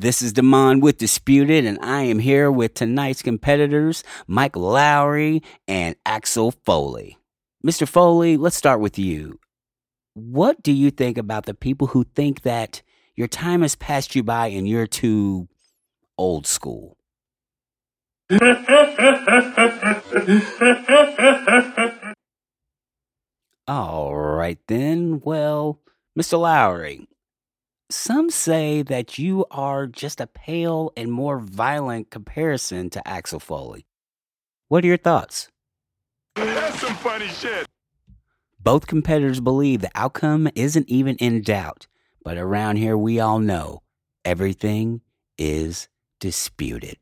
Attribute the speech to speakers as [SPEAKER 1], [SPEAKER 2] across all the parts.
[SPEAKER 1] This is Demond with Disputed, and I am here with tonight's competitors, Mike Lowrey and Axel Foley. Mr. Foley, let's start with you. What do you think about the people who think that your time has passed you by and you're too old school? All right, then. Well, Mr. Lowrey, some say that you are just a pale and more violent comparison to Axel Foley. What are your thoughts?
[SPEAKER 2] That's some funny shit.
[SPEAKER 1] Both competitors believe the outcome isn't even in doubt, but around here we all know everything is disputed.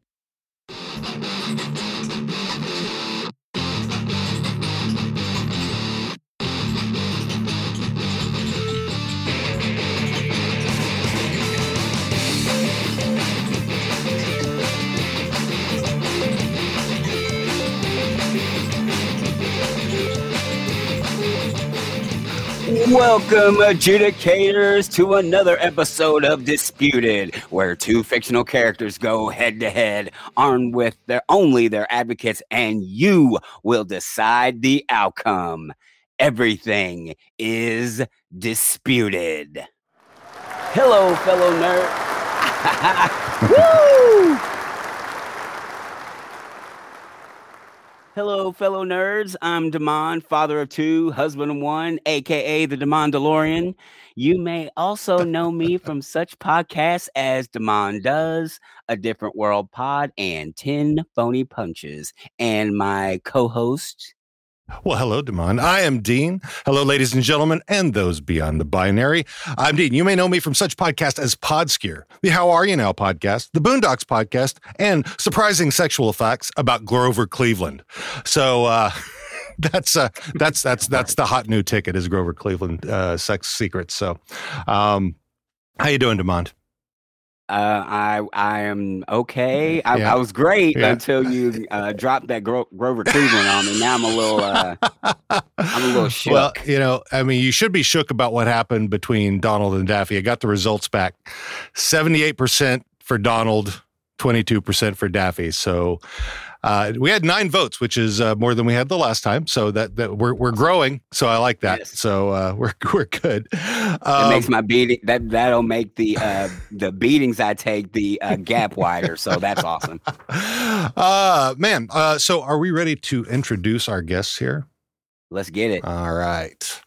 [SPEAKER 1] Welcome, adjudicators, to another episode of Disputed, where two fictional characters go head to head, armed with their only their advocates, and you will decide the outcome. Everything is disputed. Hello, fellow nerd. Woo! Hello, fellow nerds. I'm Demond, father of two, husband of one, aka the Demond DeLorean. You may also know me from such podcasts as Demond Does, A Different World Pod, and 10 Phony Punches. And my co host,
[SPEAKER 3] Well, hello, Demond. I am Dean. Hello, ladies and gentlemen, and those beyond the binary. I'm Dean. You may know me from such podcasts as Podskier, the How Are You Now podcast, the Boondocks podcast, and surprising sexual facts about Grover Cleveland. So uh, that's uh, that's that's that's the hot new ticket is Grover Cleveland uh, sex secrets. So, um, how you doing, Demond?
[SPEAKER 1] Uh, I I am okay. I,
[SPEAKER 3] Yeah.
[SPEAKER 1] I was great
[SPEAKER 3] Yeah.
[SPEAKER 1] until you uh, dropped that Gro- Grover Cleveland on me. Now I'm a little, uh, I'm a little shook.
[SPEAKER 3] Well, you know, I mean, you should be shook about what happened between Donald and Daffy. I got the results back 78% for Donald, 22% for Daffy. So uh, we had nine votes, which is uh, more than we had the last time. So that, that we're, we're growing. So I like that.
[SPEAKER 1] Yes.
[SPEAKER 3] So uh, we're, we're good.
[SPEAKER 1] That
[SPEAKER 3] Um,
[SPEAKER 1] makes my beating that that'll make the uh the beatings I take the uh, gap wider. So that's awesome.
[SPEAKER 3] uh, man, uh, so are we ready to introduce our guests here?
[SPEAKER 1] Let's get it.
[SPEAKER 3] All right.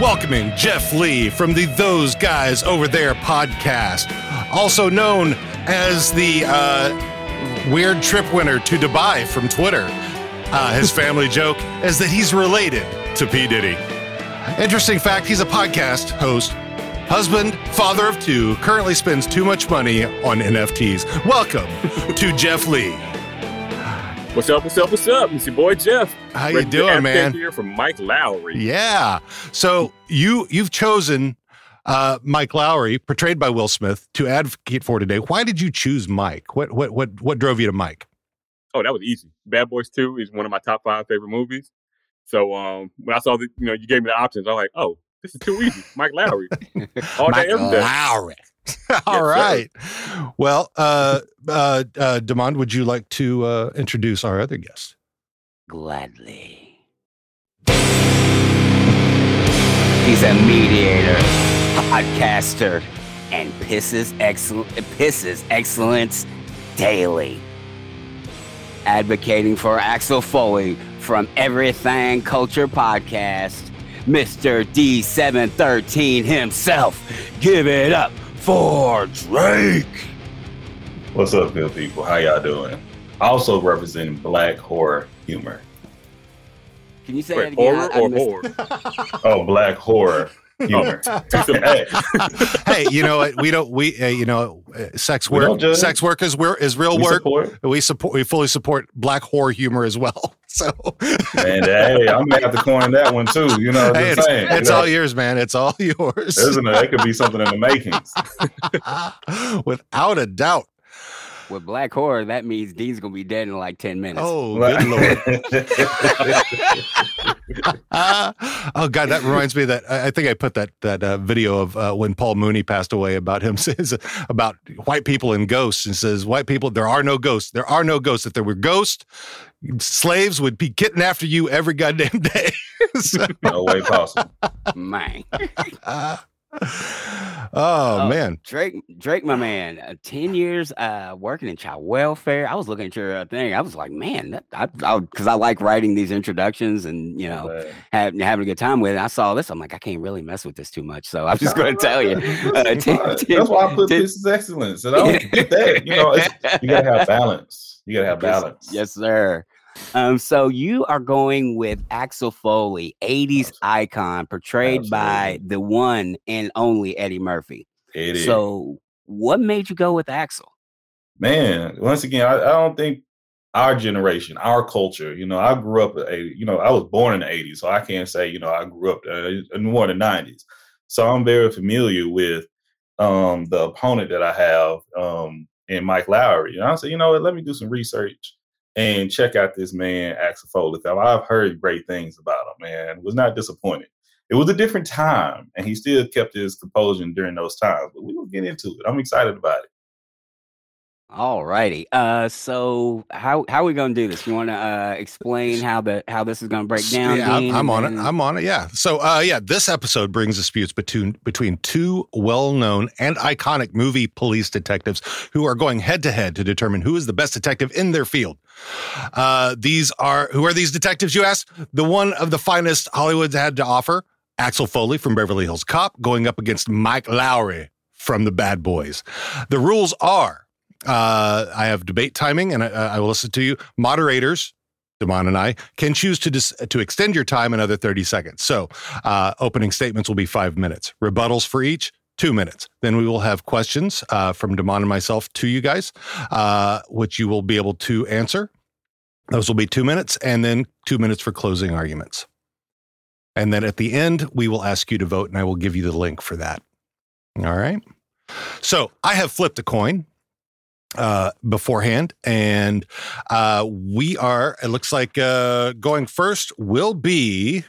[SPEAKER 3] Welcoming Jeff Lee from the Those Guys Over There podcast, also known as the uh, weird trip winner to Dubai from Twitter. Uh, his family joke is that he's related to P. Diddy. Interesting fact he's a podcast host, husband, father of two, currently spends too much money on NFTs. Welcome to Jeff Lee.
[SPEAKER 2] What's up? What's up? What's up? It's your boy Jeff.
[SPEAKER 3] How you
[SPEAKER 2] Ready
[SPEAKER 3] doing, man?
[SPEAKER 2] Here from Mike Lowrey.
[SPEAKER 3] Yeah. So you you've chosen uh, Mike Lowrey, portrayed by Will Smith, to advocate for today. Why did you choose Mike? What what what what drove you to Mike?
[SPEAKER 2] Oh, that was easy. Bad Boys Two is one of my top five favorite movies. So um, when I saw that, you know, you gave me the options, I was like, oh, this is too easy. Mike Lowrey, all
[SPEAKER 3] Mike
[SPEAKER 2] day, every day.
[SPEAKER 3] Lowrey. All
[SPEAKER 2] sir.
[SPEAKER 3] right. Well, uh, uh, uh, Demond, would you like to uh, introduce our other guest?
[SPEAKER 1] Gladly. He's a mediator, podcaster, and pisses excellent pisses excellence daily. Advocating for Axel Foley from Everything Culture Podcast, Mr. D713 himself. Give it up for Drake.
[SPEAKER 4] What's up, good people? How y'all doing? Also representing black horror humor.
[SPEAKER 1] Can you say
[SPEAKER 2] Wait,
[SPEAKER 1] that again?
[SPEAKER 2] horror
[SPEAKER 1] I- I
[SPEAKER 2] or
[SPEAKER 1] missed-
[SPEAKER 2] horror?
[SPEAKER 4] Oh, black horror humor. hey,
[SPEAKER 3] hey, you know what? We don't. We uh, you know, uh, sex work.
[SPEAKER 4] don't.
[SPEAKER 3] Sex work is, wor- is real
[SPEAKER 4] we
[SPEAKER 3] work.
[SPEAKER 4] support.
[SPEAKER 3] We support. We fully support black horror humor as well. So,
[SPEAKER 4] And hey, I may have to coin that one too. You know what
[SPEAKER 3] hey, it's,
[SPEAKER 4] saying?
[SPEAKER 3] it's
[SPEAKER 4] you know,
[SPEAKER 3] all yours, man. It's all yours.
[SPEAKER 4] Isn't it? That could be something in the makings.
[SPEAKER 3] Without a doubt.
[SPEAKER 1] With Black Horror, that means Dean's gonna be dead in like ten minutes.
[SPEAKER 3] Oh, good lord! uh, oh God, that reminds me that I think I put that that uh, video of uh, when Paul Mooney passed away about him says about white people and ghosts and says white people there are no ghosts. There are no ghosts. If there were ghosts, slaves would be getting after you every goddamn day.
[SPEAKER 4] so, no way possible,
[SPEAKER 1] man.
[SPEAKER 3] oh, oh, man,
[SPEAKER 1] Drake, Drake, my man, uh, ten years uh, working in child welfare. I was looking at your uh, thing. I was like, man, that, I because I, I, like writing these introductions and you know having a good time with it. I saw this. I'm like, I can't really mess with this too much. So I'm just going to tell you.
[SPEAKER 4] Uh, ten, ten, That's why I put ten, this is excellence, and I don't get that. You know, you gotta have balance. You gotta have balance.
[SPEAKER 1] Yes sir. Um, so you are going with Axel Foley, 80s icon, portrayed Absolutely. by the one and only Eddie Murphy.
[SPEAKER 4] Eddie.
[SPEAKER 1] So what made you go with Axel?
[SPEAKER 4] Man, once again, I, I, don't think our generation, our culture, you know, I grew up, a, you know, I was born in the 80s, so I can't say, you know, I grew up uh, in more than the 90s. So I'm very familiar with um, the opponent that I have um, in Mike Lowrey. And I said, you know what, let me do some research and check out this man, Axel Foley. I've heard great things about him, man. Was not disappointed. It was a different time, and he still kept his composure during those times. But we will get into it. I'm excited about it.
[SPEAKER 1] All righty. Uh, so how how are we gonna do this? You want to uh, explain how the how this is gonna break down?
[SPEAKER 3] Yeah, Dean, I'm, on it. I'm on it. Yeah. So uh, yeah, this episode brings disputes between between two well-known and iconic movie police detectives who are going head to head to determine who is the best detective in their field. Uh, these are who are these detectives? You ask. The one of the finest Hollywood's had to offer. Axel Foley from Beverly Hills Cop going up against Mike Lowrey from The Bad Boys. The rules are uh, I have debate timing, and I, I, will listen to you. Moderators, Damon and I, can choose to dis- to extend your time another 30 seconds. So, uh, opening statements will be five minutes. Rebuttals for each, two minutes. Then we will have questions uh, from Damon and myself to you guys, uh, which you will be able to answer. Those will be two minutes, and then two minutes for closing arguments. And then at the end, we will ask you to vote, and I will give you the link for that. All right. So I have flipped a coin uh, beforehand. And uh, we are, it looks like uh, going first will be.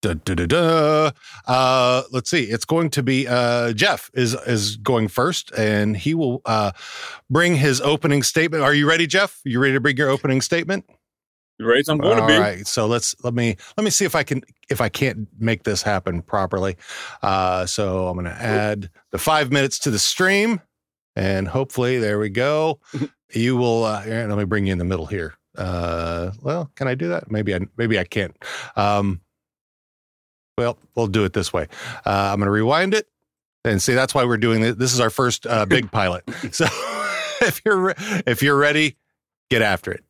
[SPEAKER 3] Da, da, da, da. Uh, let's see. It's going to be uh, Jeff is is going first, and he will uh, bring his opening statement. Are you ready, Jeff? You ready to bring your opening statement?
[SPEAKER 2] You ready? I'm going
[SPEAKER 3] All
[SPEAKER 2] to be.
[SPEAKER 3] All right. So let's let me let me see if I can if I can't make this happen properly. Uh, so I'm going to add the five minutes to the stream and hopefully there we go. you will. Uh, let me bring you in the middle here. Uh, well, can I do that? Maybe I maybe I can't. Um, well, we'll do it this way. Uh, I'm going to rewind it and see. That's why we're doing this. This is our first uh, big pilot. So if you're if you're ready, get after it.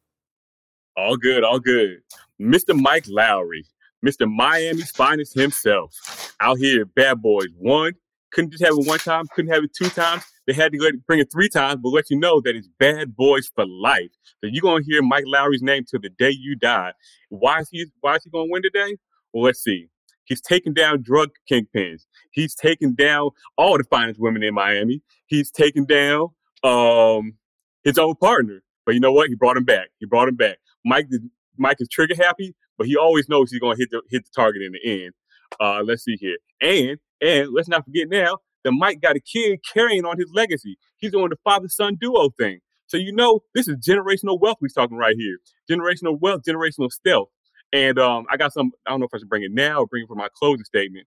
[SPEAKER 2] All good, all good. Mr. Mike Lowry, Mr. Miami's finest himself, out here Bad Boys One. Couldn't just have it one time. Couldn't have it two times. They had to go bring it three times, but let you know that it's bad boys for life. So you're gonna hear Mike Lowrey's name till the day you die. Why is he why is he gonna win today? Well, let's see. He's taken down drug kingpins. He's taken down all the finest women in Miami. He's taken down um, his own partner. But you know what? He brought him back. He brought him back. Mike Mike is trigger happy, but he always knows he's gonna hit the hit the target in the end. Uh, let's see here. And and let's not forget now, that Mike got a kid carrying on his legacy. He's doing the father son duo thing. So you know this is generational wealth we're talking right here. Generational wealth, generational stealth. And um, I got some. I don't know if I should bring it now or bring it for my closing statement.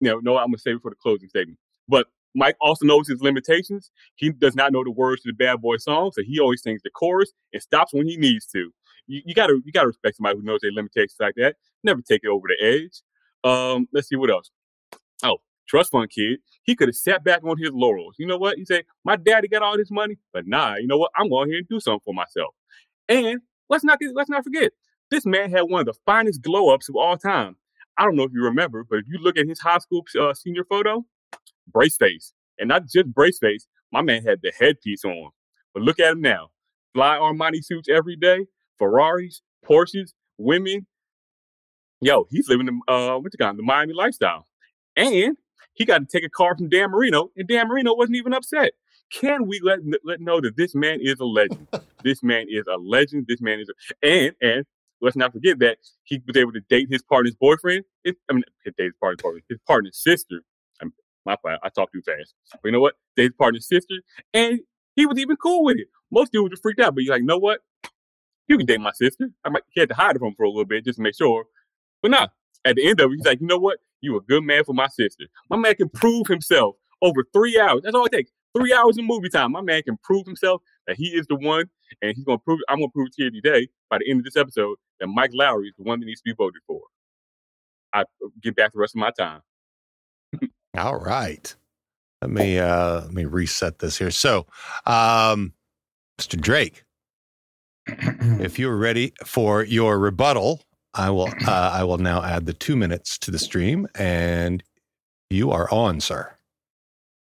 [SPEAKER 2] You know, no, I'm gonna save it for the closing statement. But Mike also knows his limitations. He does not know the words to the Bad Boy song, so he always sings the chorus and stops when he needs to. You, you gotta you gotta respect somebody who knows their limitations like that. Never take it over the edge. Um, let's see what else. Oh, trust fund kid, he could have sat back on his laurels. You know what? He said, My daddy got all this money, but nah, you know what? I'm going here and do something for myself. And let's not let's not forget, this man had one of the finest glow ups of all time. I don't know if you remember, but if you look at his high school uh, senior photo, brace face. And not just brace face, my man had the headpiece on. But look at him now. Fly Armani suits every day, Ferraris, Porsches, women. Yo, he's living the uh what's it called, the Miami lifestyle. And he got to take a car from Dan Marino, and Dan Marino wasn't even upset. can we let let know that this man is a legend? this man is a legend. This man is, a, and and let's not forget that he was able to date his partner's boyfriend. It, I mean, date his partner's boyfriend, his partner's sister. I mean, my part, I talk too fast. But you know what? Date his partner's sister, and he was even cool with it. Most dudes were freaked out, but you're like, you know what? You can date my sister. I might he had to hide it from him for a little bit just to make sure. But nah, at the end of it, he's like, you know what? You a good man for my sister. My man can prove himself over three hours. That's all it takes. Three hours of movie time. My man can prove himself that he is the one, and he's gonna prove. I'm gonna prove to you today by the end of this episode that Mike Lowrey is the one that needs to be voted for. I get back the rest of my time.
[SPEAKER 3] All right. Let me uh let me reset this here. So, um Mr. Drake, if you're ready for your rebuttal, I will uh, I will now add the 2 minutes to the stream and you are on, sir.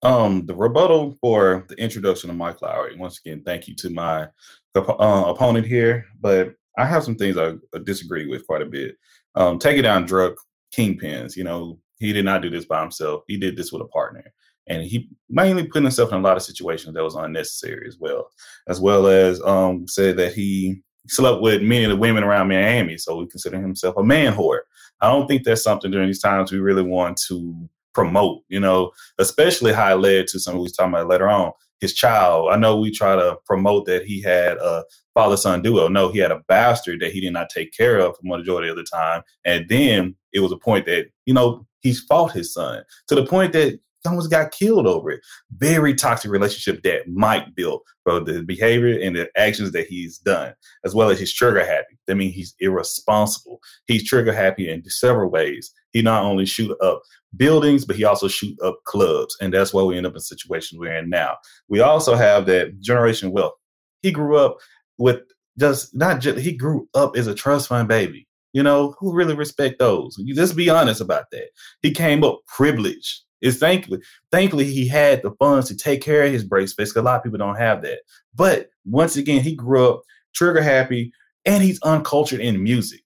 [SPEAKER 4] Um, the rebuttal for the introduction of Mike Lowrey. Once again, thank you to my uh, opponent here, but I have some things I, disagree with quite a bit. Um, taking down drug kingpins, you know, he did not do this by himself. He did this with a partner. And he mainly put himself in a lot of situations that was unnecessary as well. As well as um, said that he slept with many of the women around Miami, so we consider himself a man whore. I don't think that's something during these times we really want to promote, you know, especially how it led to something we was talking about later on, his child. I know we try to promote that he had a father son duo. No, he had a bastard that he did not take care of for the majority of the time. And then it was a point that, you know, he's fought his son to the point that almost got killed over it. Very toxic relationship that Mike built, for the behavior and the actions that he's done, as well as he's trigger happy. That means he's irresponsible. He's trigger happy in several ways. He not only shoot up buildings, but he also shoot up clubs. And that's why we end up in situations we're in now. We also have that generation wealth. He grew up with just not just he grew up as a trust fund baby. You know, who really respect those? You just be honest about that. He came up privileged. It's thankfully, thankfully he had the funds to take care of his brace face. A lot of people don't have that. But once again, he grew up trigger happy and he's uncultured in music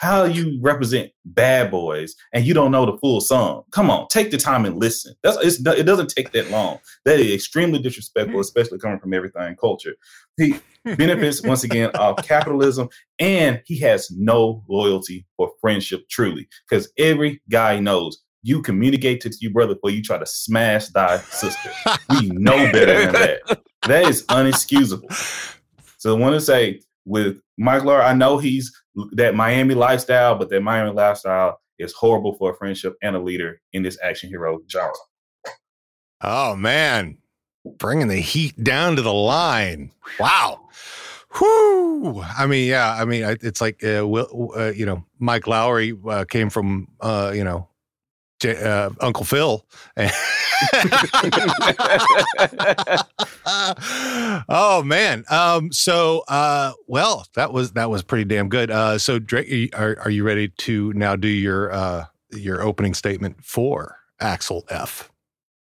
[SPEAKER 4] how you represent bad boys and you don't know the full song. Come on, take the time and listen. That's it doesn't take that long. That is extremely disrespectful, mm-hmm. especially coming from everything culture. He benefits once again of capitalism, and he has no loyalty or friendship truly, because every guy knows you communicate to your brother before you try to smash thy sister. we know better than that. That is unexcusable. So I want to say with Mike Lowrey, I know he's that Miami lifestyle, but that Miami lifestyle is horrible for a friendship and a leader in this action hero genre.
[SPEAKER 3] Oh man, bringing the heat down to the line. Wow. Whoo! I mean, yeah. I mean, it's like, uh, will, uh, you know, Mike Lowrey uh, came from, uh, you know, uh, Uncle Phil. oh man. Um, so uh, well, that was that was pretty damn good. Uh, so Drake, are are you ready to now do your uh, your opening statement for Axel F?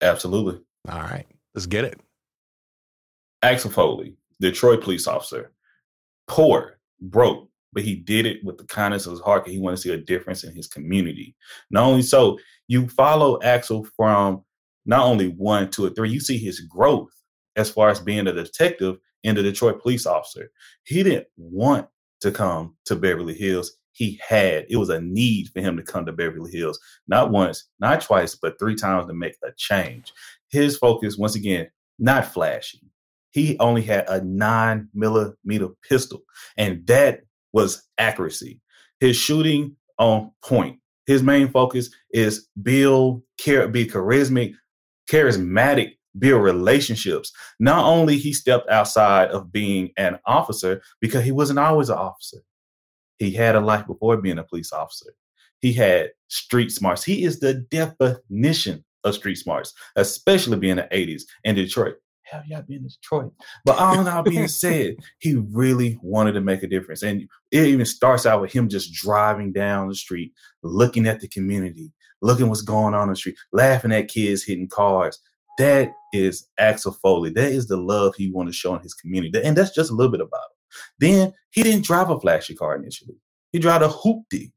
[SPEAKER 4] Absolutely.
[SPEAKER 3] All right, let's get it.
[SPEAKER 4] Axel Foley, Detroit police officer, poor, broke, but he did it with the kindness of his heart. Because he wanted to see a difference in his community. Not only so, you follow Axel from not only one, two, or three, you see his growth as far as being a detective and a Detroit police officer. He didn't want to come to Beverly Hills. He had, it was a need for him to come to Beverly Hills, not once, not twice, but three times to make a change. His focus, once again, not flashy. He only had a nine millimeter pistol, and that was accuracy. His shooting on point. His main focus is build, care, be charismatic, charismatic, build relationships. Not only he stepped outside of being an officer because he wasn't always an officer. He had a life before being a police officer. He had street smarts. He is the definition of street smarts, especially being in the 80s in Detroit. Hell, y'all been in Detroit. But all that being said, he really wanted to make a difference. And it even starts out with him just driving down the street, looking at the community, looking what's going on in the street, laughing at kids hitting cars. That is Axel Foley. That is the love he wanted to show in his community. And that's just a little bit about him. Then he didn't drive a flashy car initially. He drove a hoopty.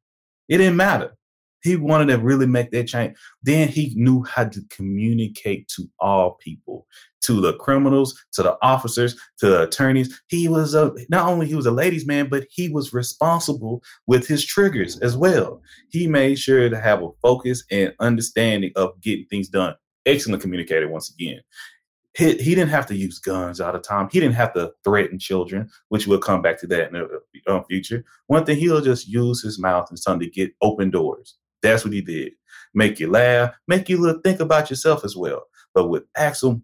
[SPEAKER 4] It didn't matter. He wanted to really make that change. Then he knew how to communicate to all people, to the criminals, to the officers, to the attorneys. He was a not only he was a ladies' man, but he was responsible with his triggers as well. He made sure to have a focus and understanding of getting things done. Excellent communicator once again he, he didn't have to use guns all the time. He didn't have to threaten children, which we'll come back to that in the uh, future. One thing he'll just use his mouth and something to get open doors. That's what he did. Make you laugh, make you think about yourself as well. But with Axel,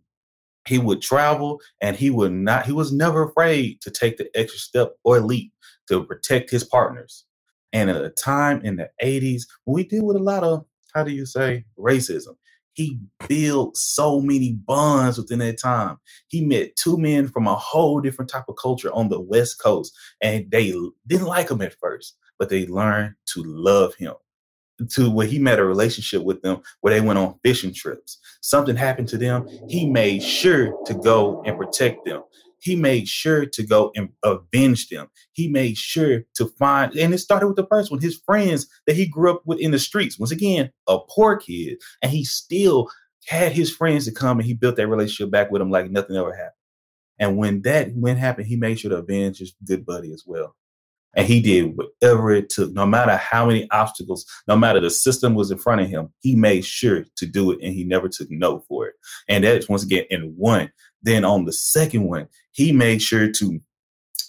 [SPEAKER 4] he would travel and he would not, he was never afraid to take the extra step or leap to protect his partners. And at a time in the 80s, when we deal with a lot of, how do you say, racism, he built so many bonds within that time. He met two men from a whole different type of culture on the West Coast, and they didn't like him at first, but they learned to love him. To where he met a relationship with them where they went on fishing trips. Something happened to them. He made sure to go and protect them he made sure to go and avenge them. He made sure to find, and it started with the first one, his friends that he grew up with in the streets. Once again, a poor kid, and he still had his friends to come and he built that relationship back with him like nothing ever happened. And when that when happened, he made sure to avenge his good buddy as well. And he did whatever it took, no matter how many obstacles, no matter the system was in front of him, he made sure to do it and he never took no for it. And that's once again in one. Then on the second one, he made sure to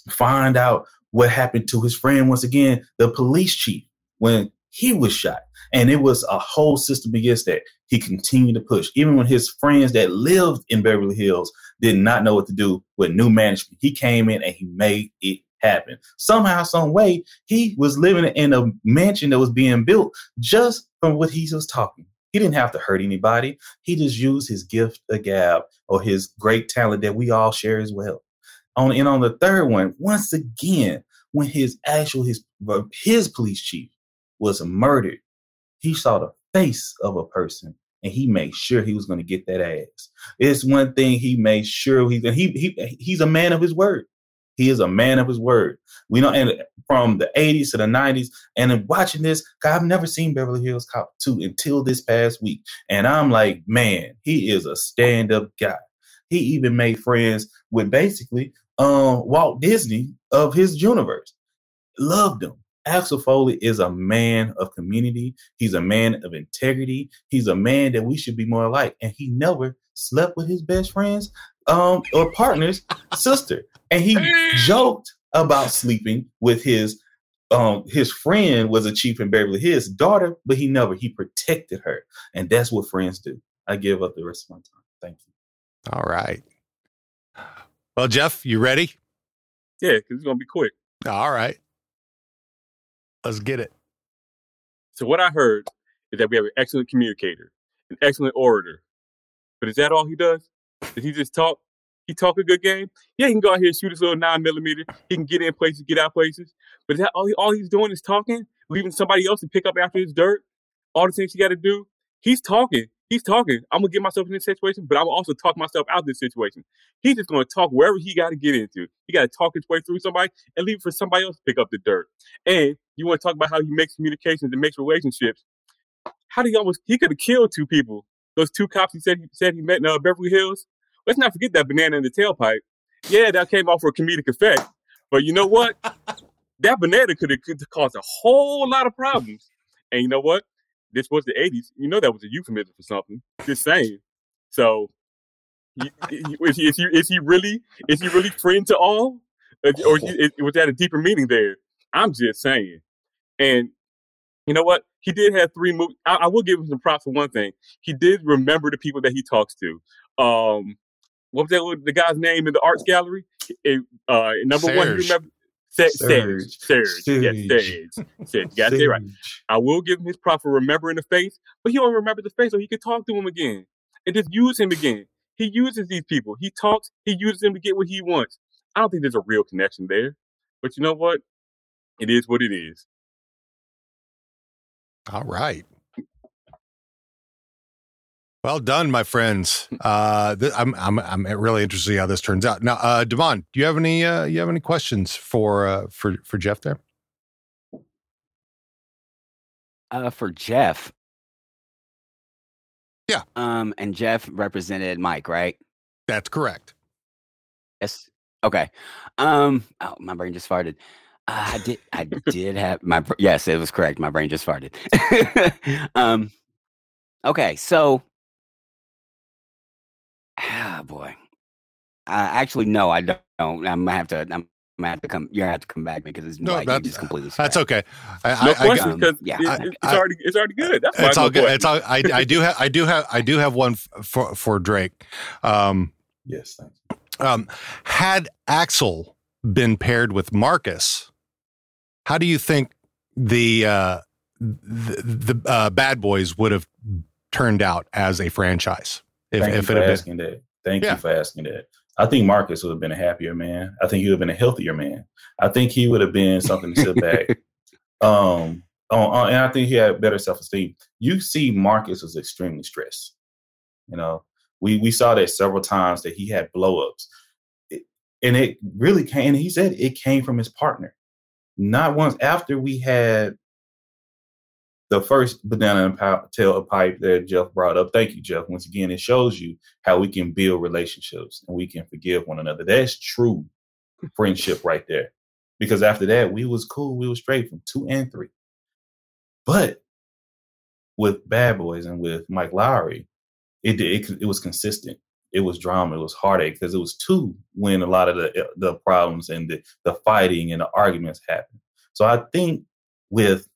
[SPEAKER 4] find out what happened to his friend once again, the police chief, when he was shot. And it was a whole system against that. He continued to push, even when his friends that lived in Beverly Hills did not know what to do with new management. He came in and he made it happen. Somehow, some way, he was living in a mansion that was being built just from what he was talking. He didn't have to hurt anybody. He just used his gift of gab or his great talent that we all share as well. On and on the third one, once again, when his actual his his police chief was murdered, he saw the face of a person and he made sure he was going to get that ass. It's one thing he made sure he he he he's a man of his word. He is a man of his word. We know, and from the 80s to the 90s, and in watching this, I've never seen Beverly Hills Cop 2 until this past week. And I'm like, man, he is a stand up guy. He even made friends with basically um, Walt Disney of his universe. Loved him. Axel Foley is a man of community. He's a man of integrity. He's a man that we should be more like. And he never slept with his best friends um, or partner's sister. And he joked about sleeping with his um his friend was a chief in Beverly Hills daughter, but he never he protected her. And that's what friends do. I give up the rest of my time. Thank you.
[SPEAKER 3] All right. Well, Jeff, you ready?
[SPEAKER 2] Yeah, because it's gonna be quick.
[SPEAKER 3] All right. Let's get it.
[SPEAKER 2] So what I heard is that we have an excellent communicator, an excellent orator. But is that all he does? Does he just talk? He talk a good game. Yeah, he can go out here and shoot his little nine millimeter. He can get in places, get out places. But that all, he, all he's doing is talking, leaving somebody else to pick up after his dirt. All the things he got to do. He's talking. He's talking. I'm gonna get myself in this situation, but I'm also talk myself out of this situation. He's just gonna talk wherever he got to get into. He got to talk his way through somebody and leave for somebody else to pick up the dirt. And you want to talk about how he makes communications and makes relationships. How do he almost? He could have killed two people. Those two cops he said he said he met in uh, Beverly Hills. Let's not forget that banana in the tailpipe. Yeah, that came off for a comedic effect. But you know what? that banana could have caused a whole lot of problems. And you know what? This was the 80s. You know that was a euphemism for something. Just saying. So is, he, is, he, is he really is he really friend to all? Or is, was that a deeper meaning there? I'm just saying. And you know what? He did have three movies. I, I, will give him some props for one thing. He did remember the people that he talks to. Um, what was that the guy's name in the arts gallery? Uh, number
[SPEAKER 3] Serge.
[SPEAKER 2] one, you remember? Serge. Serge. Serge.
[SPEAKER 4] Serge.
[SPEAKER 2] Yes, Serge. Serge. You got it right. I will give him his props for remembering the face, but he don't remember the face, so he can talk to him again and just use him again. He uses these people. He talks. He uses them to get what he wants. I don't think there's a real connection there, but you know what? It is what it is.
[SPEAKER 3] All right. Well done, my friends. Uh, th- I'm I'm I'm really interested to see how this turns out. Now, uh, Devon, do you have any uh, you have any questions for uh, for for Jeff there?
[SPEAKER 1] uh, for Jeff.
[SPEAKER 3] Yeah.
[SPEAKER 1] Um, and Jeff represented Mike, right?
[SPEAKER 3] That's correct.
[SPEAKER 1] Yes. Okay. Um. Oh, my brain just farted. Uh, I did. I did have my. Yes, it was correct. My brain just farted. um. Okay. So. Ah, boy. Uh, actually, no, I don't. I'm gonna have to. I'm gonna have to come. You're gonna have to come back because it's
[SPEAKER 3] No,
[SPEAKER 1] like you
[SPEAKER 3] that-
[SPEAKER 1] just completely.
[SPEAKER 3] That's
[SPEAKER 1] scrapped.
[SPEAKER 3] okay. I,
[SPEAKER 2] No
[SPEAKER 3] I, I,
[SPEAKER 2] question,
[SPEAKER 1] um,
[SPEAKER 2] because
[SPEAKER 1] yeah,
[SPEAKER 2] it- it's
[SPEAKER 3] I-
[SPEAKER 2] already it's already good. That's why
[SPEAKER 3] it's all good.
[SPEAKER 2] question.
[SPEAKER 3] It's all. I, I do have. I do have. I do have one for for Drake. Um,
[SPEAKER 4] Yes, thank you.
[SPEAKER 3] um, had Axel been paired with Marcus, how do you think the uh, the, the uh, Bad Boys would have turned out as a franchise? If,
[SPEAKER 4] Thank
[SPEAKER 3] if
[SPEAKER 4] you
[SPEAKER 3] it
[SPEAKER 4] for
[SPEAKER 3] had been,
[SPEAKER 4] asking that. Thank
[SPEAKER 3] Yeah.
[SPEAKER 4] you for asking that. I think Marcus would have been a happier man. I think he would have been a healthier man. I think he would have been something to sit back. um, on, on- and I think he had better self esteem. You see, Marcus was extremely stressed. You know, we we saw that several times that he had blow ups, and it really came. And he said it came from his partner. Not once after we had the first banana and pow- tail pipe that Jeff brought up. Thank you, Jeff. Once again, it shows you how we can build relationships and we can forgive one another. That's true friendship right there. Because after that, we was cool. We was straight from two and three. But with Bad Boys and with Mike Lowrey, it it, it was consistent. It was drama. It was heartache because it was two when a lot of the the problems and the, the fighting and the arguments happened. So I think with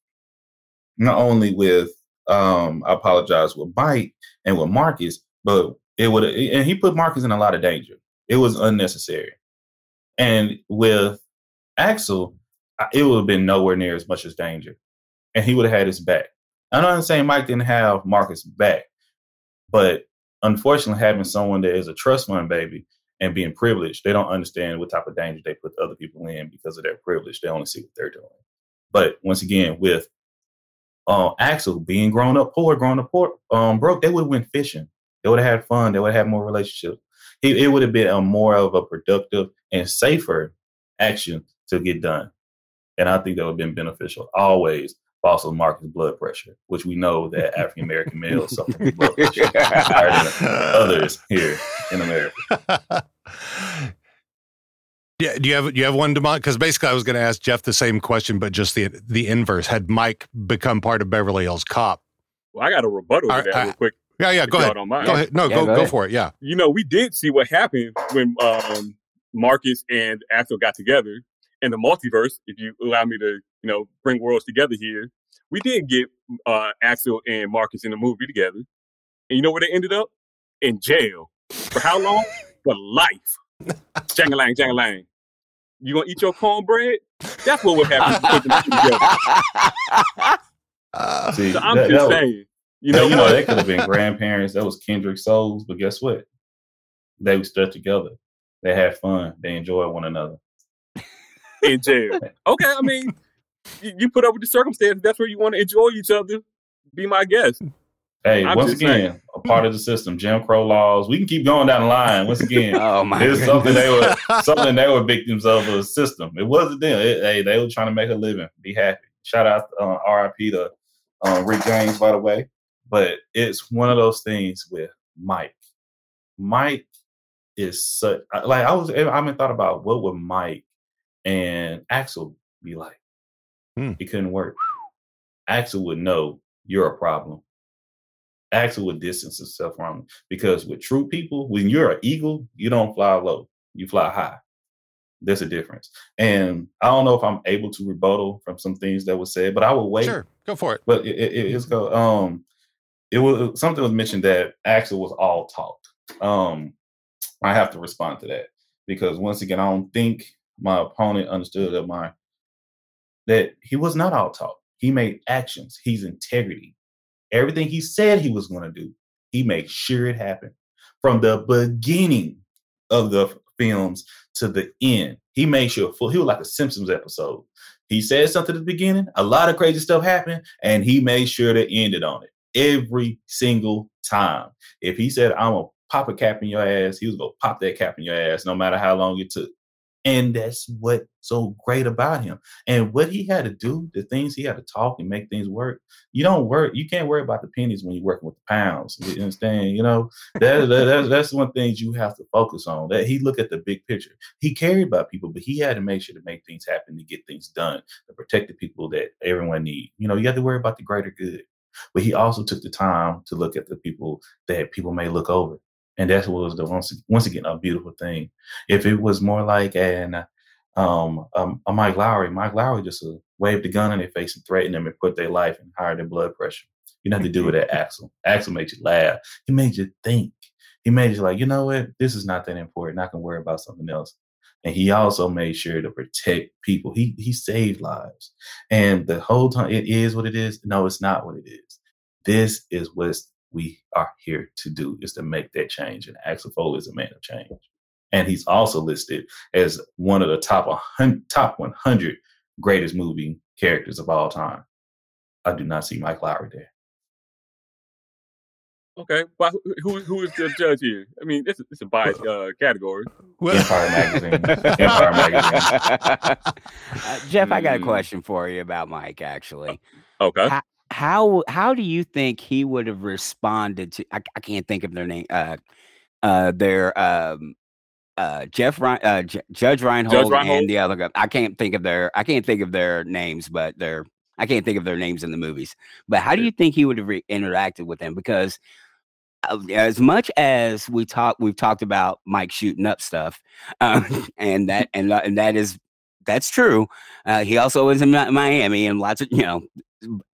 [SPEAKER 4] not only with um I apologize with Mike and with Marcus, but it would and he put Marcus in a lot of danger. It was unnecessary. And with Axel, it would have been nowhere near as much as danger. And he would have had his back. I'm not saying Mike didn't have Marcus back, but unfortunately having someone that is a trust fund baby and being privileged, they don't understand what type of danger they put other people in because of their privilege. They only see what they're doing. But once again, with uh, Axel being grown up poor, grown up poor, um, broke, they would have went fishing. They would have had fun. They would have had more relationships. It, it would have been a more of a productive and safer action to get done. And I think that would have been beneficial always. Also, Marcus' blood pressure, which we know that African American males suffer from blood pressure higher than others here in America.
[SPEAKER 3] Yeah, do you have do you have one, Demont? Because basically, I was going to ask Jeff the same question, but just the the inverse. Had Mike become part of Beverly Hills Cop?
[SPEAKER 2] Well, I got a rebuttal to that
[SPEAKER 3] uh,
[SPEAKER 2] real quick.
[SPEAKER 3] Yeah, yeah. Go ahead. Go ahead. No,
[SPEAKER 1] Yeah,
[SPEAKER 3] go
[SPEAKER 1] go
[SPEAKER 3] go
[SPEAKER 1] ahead.
[SPEAKER 3] for it. Yeah.
[SPEAKER 2] You know, we did see what happened when um, Marcus and Axel got together in the multiverse. If you allow me to, you know, bring worlds together here, we did get uh, Axel and Marcus in a movie together, and you know where they ended up? In jail for how long? for life. Jangalang, jangalang. You gonna eat your cornbread? That's what would happen. if you put them together.
[SPEAKER 3] Uh,
[SPEAKER 4] See,
[SPEAKER 2] So I'm
[SPEAKER 4] that-
[SPEAKER 2] just
[SPEAKER 4] that
[SPEAKER 2] saying. You
[SPEAKER 4] You
[SPEAKER 2] know,
[SPEAKER 4] know, you know, they could have been grandparents. That was Kendrick Souls, but guess what? They were stuck together. They had fun. They enjoyed one another.
[SPEAKER 2] in jail. Okay, I mean, you, you put up with the circumstances. That's where you want to enjoy each other. Be my guest.
[SPEAKER 4] Hey,
[SPEAKER 2] I'm
[SPEAKER 4] once
[SPEAKER 2] just
[SPEAKER 4] again,
[SPEAKER 2] saying.
[SPEAKER 4] Part of the system, Jim Crow laws. We can keep going down the line. Once again,
[SPEAKER 1] oh my
[SPEAKER 4] it's something they were something they were victims of a system. It wasn't them. It- hey, they were trying to make a living, be happy. Shout out, uh, R.I.P. to uh, Rick James, by the way. But it's one of those things with Mike. Mike is such like I was. I haven't thought about what would Mike and Axel be like.
[SPEAKER 3] Hmm.
[SPEAKER 4] It couldn't work. Axel would know you're a problem. Axel would distance himself from him because with true people, when you're an eagle, you don't fly low, you fly high. There's a difference. And I don't know if I'm able to rebuttal from some things that were said, but I will wait.
[SPEAKER 3] sure, go for it.
[SPEAKER 4] But it, it, it's go. Um, it was something was mentioned that Axel was all talk. Um, I have to respond to that because once again, I don't think my opponent understood that my that he was not all talk. He made actions. He's integrity. Everything he said he was going to do, he made sure it happened from the beginning of the films to the end. He made sure full. He was like a Simpsons episode. He said something at the beginning, a lot of crazy stuff happened, and he made sure to end it on it every single time. If he said, I'm gonna pop a cap in your ass, he was gonna pop that cap in your ass, no matter how long it took. And that's what's so great about him. And what he had to do, the things he had to talk and make things work. You don't work, you can't worry about the pennies when you're working with the pounds. You understand? You know, that, that, that's, that's one thing you have to focus on. That he looked at the big picture. He cared about people, but he had to make sure to make things happen to get things done, to protect the people that everyone need. You know, you have to worry about the greater good. But he also took the time to look at the people that people may look over and that was the once once again a beautiful thing. If it was more like an um, um a Mike Lowrey, Mike Lowrey just uh, waved a gun in their face and threatened them and put their life and higher their blood pressure. You don't have to do with that Axel. Axel made you laugh. He made you think. He made you like, you know what? This is not that important. I can worry about something else. And he also made sure to protect people. He he saved lives. And the whole time, it is what it is. No, it's not what it is. This is what's we are here to do is to make that change. And Axel Foley is a man of change. And he's also listed as one of the top 100, top 100 greatest movie characters of all time. I do not see Mike Lowrey there.
[SPEAKER 2] Okay, well, who who is the judge here? I mean, it's a, it's a biased uh, category.
[SPEAKER 4] Empire Magazine. Empire
[SPEAKER 1] Magazine. uh, Jeff, I got a hmm. question for you about Mike. Actually,
[SPEAKER 2] okay.
[SPEAKER 1] How, how how do you think he would have responded to? I, I can't think of their name. Uh, uh, their um, uh, Jeff Rein, uh, J- Judge Reinhold, Judge Reinhold and the other guy. I can't think of their I can't think of their names, but they're I can't think of their names in the movies. But how do you think he would have re- interacted with them? Because uh, as much as we talk, we've talked about Mike shooting up stuff, um, and that and, and that is that's true. Uh, he also is in Miami, and lots of you know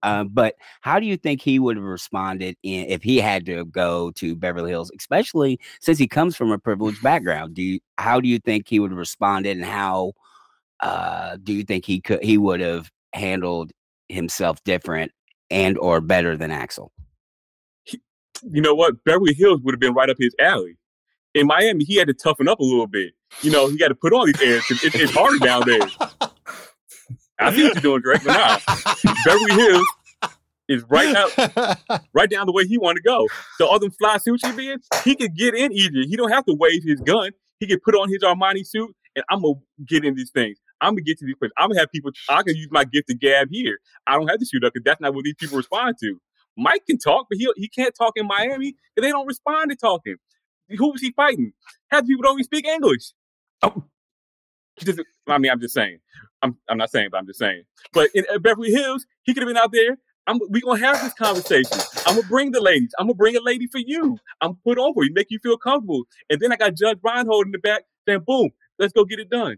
[SPEAKER 1] uh, but how do you think he would have responded in, if he had to go to Beverly Hills, especially since he comes from a privileged background? Do you, how do you think he would have responded, and how uh, do you think he could he would have handled himself different and or better than Axel?
[SPEAKER 2] you know what? Beverly Hills would have been right up his alley. In Miami, he had to toughen up a little bit. You know, he got to put on these airs. It, it's harder down there. I see what you're doing, Greg, but nah. Beverly Hills is right now, right down the way he want to go. So all them fly suits he be in, he could get in easier. He don't have to wave his gun. He can put on his Armani suit, and I'm gonna get in these things. I'm gonna get to these places. I'm gonna have people. I can use my gift of gab here. I don't have to shoot up because that's not what these people respond to. Mike can talk, but he he can't talk in Miami because they don't respond to talking. Who was he fighting? Half the people don't even speak English. Oh. I mean, I'm just saying. I'm I'm not saying, but I'm just saying. But in Beverly Hills, he could have been out there. I'm, we gonna have this conversation. I'm gonna bring the ladies. I'm gonna bring a lady for you. I'm put on for you, make you feel comfortable. And then I got Judge Reinhold in the back saying, "Boom, let's go get it done."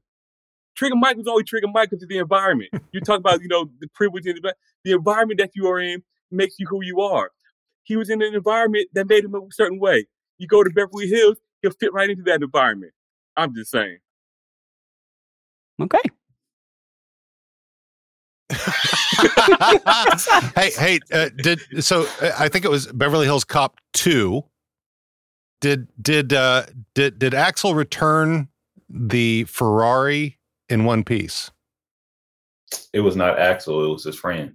[SPEAKER 2] Trigger Mike was only Trigger Mike because of the environment. You talk about, you know, the privilege in the the environment that you are in makes you who you are. He was in an environment that made him a certain way. You go to Beverly Hills, he'll fit right into that environment. I'm just saying.
[SPEAKER 1] Okay.
[SPEAKER 3] hey, hey, uh, did so? Uh, I think it was Beverly Hills Cop two. Did did uh, did did Axel return the Ferrari in one piece?
[SPEAKER 4] It was not Axel. It was his friend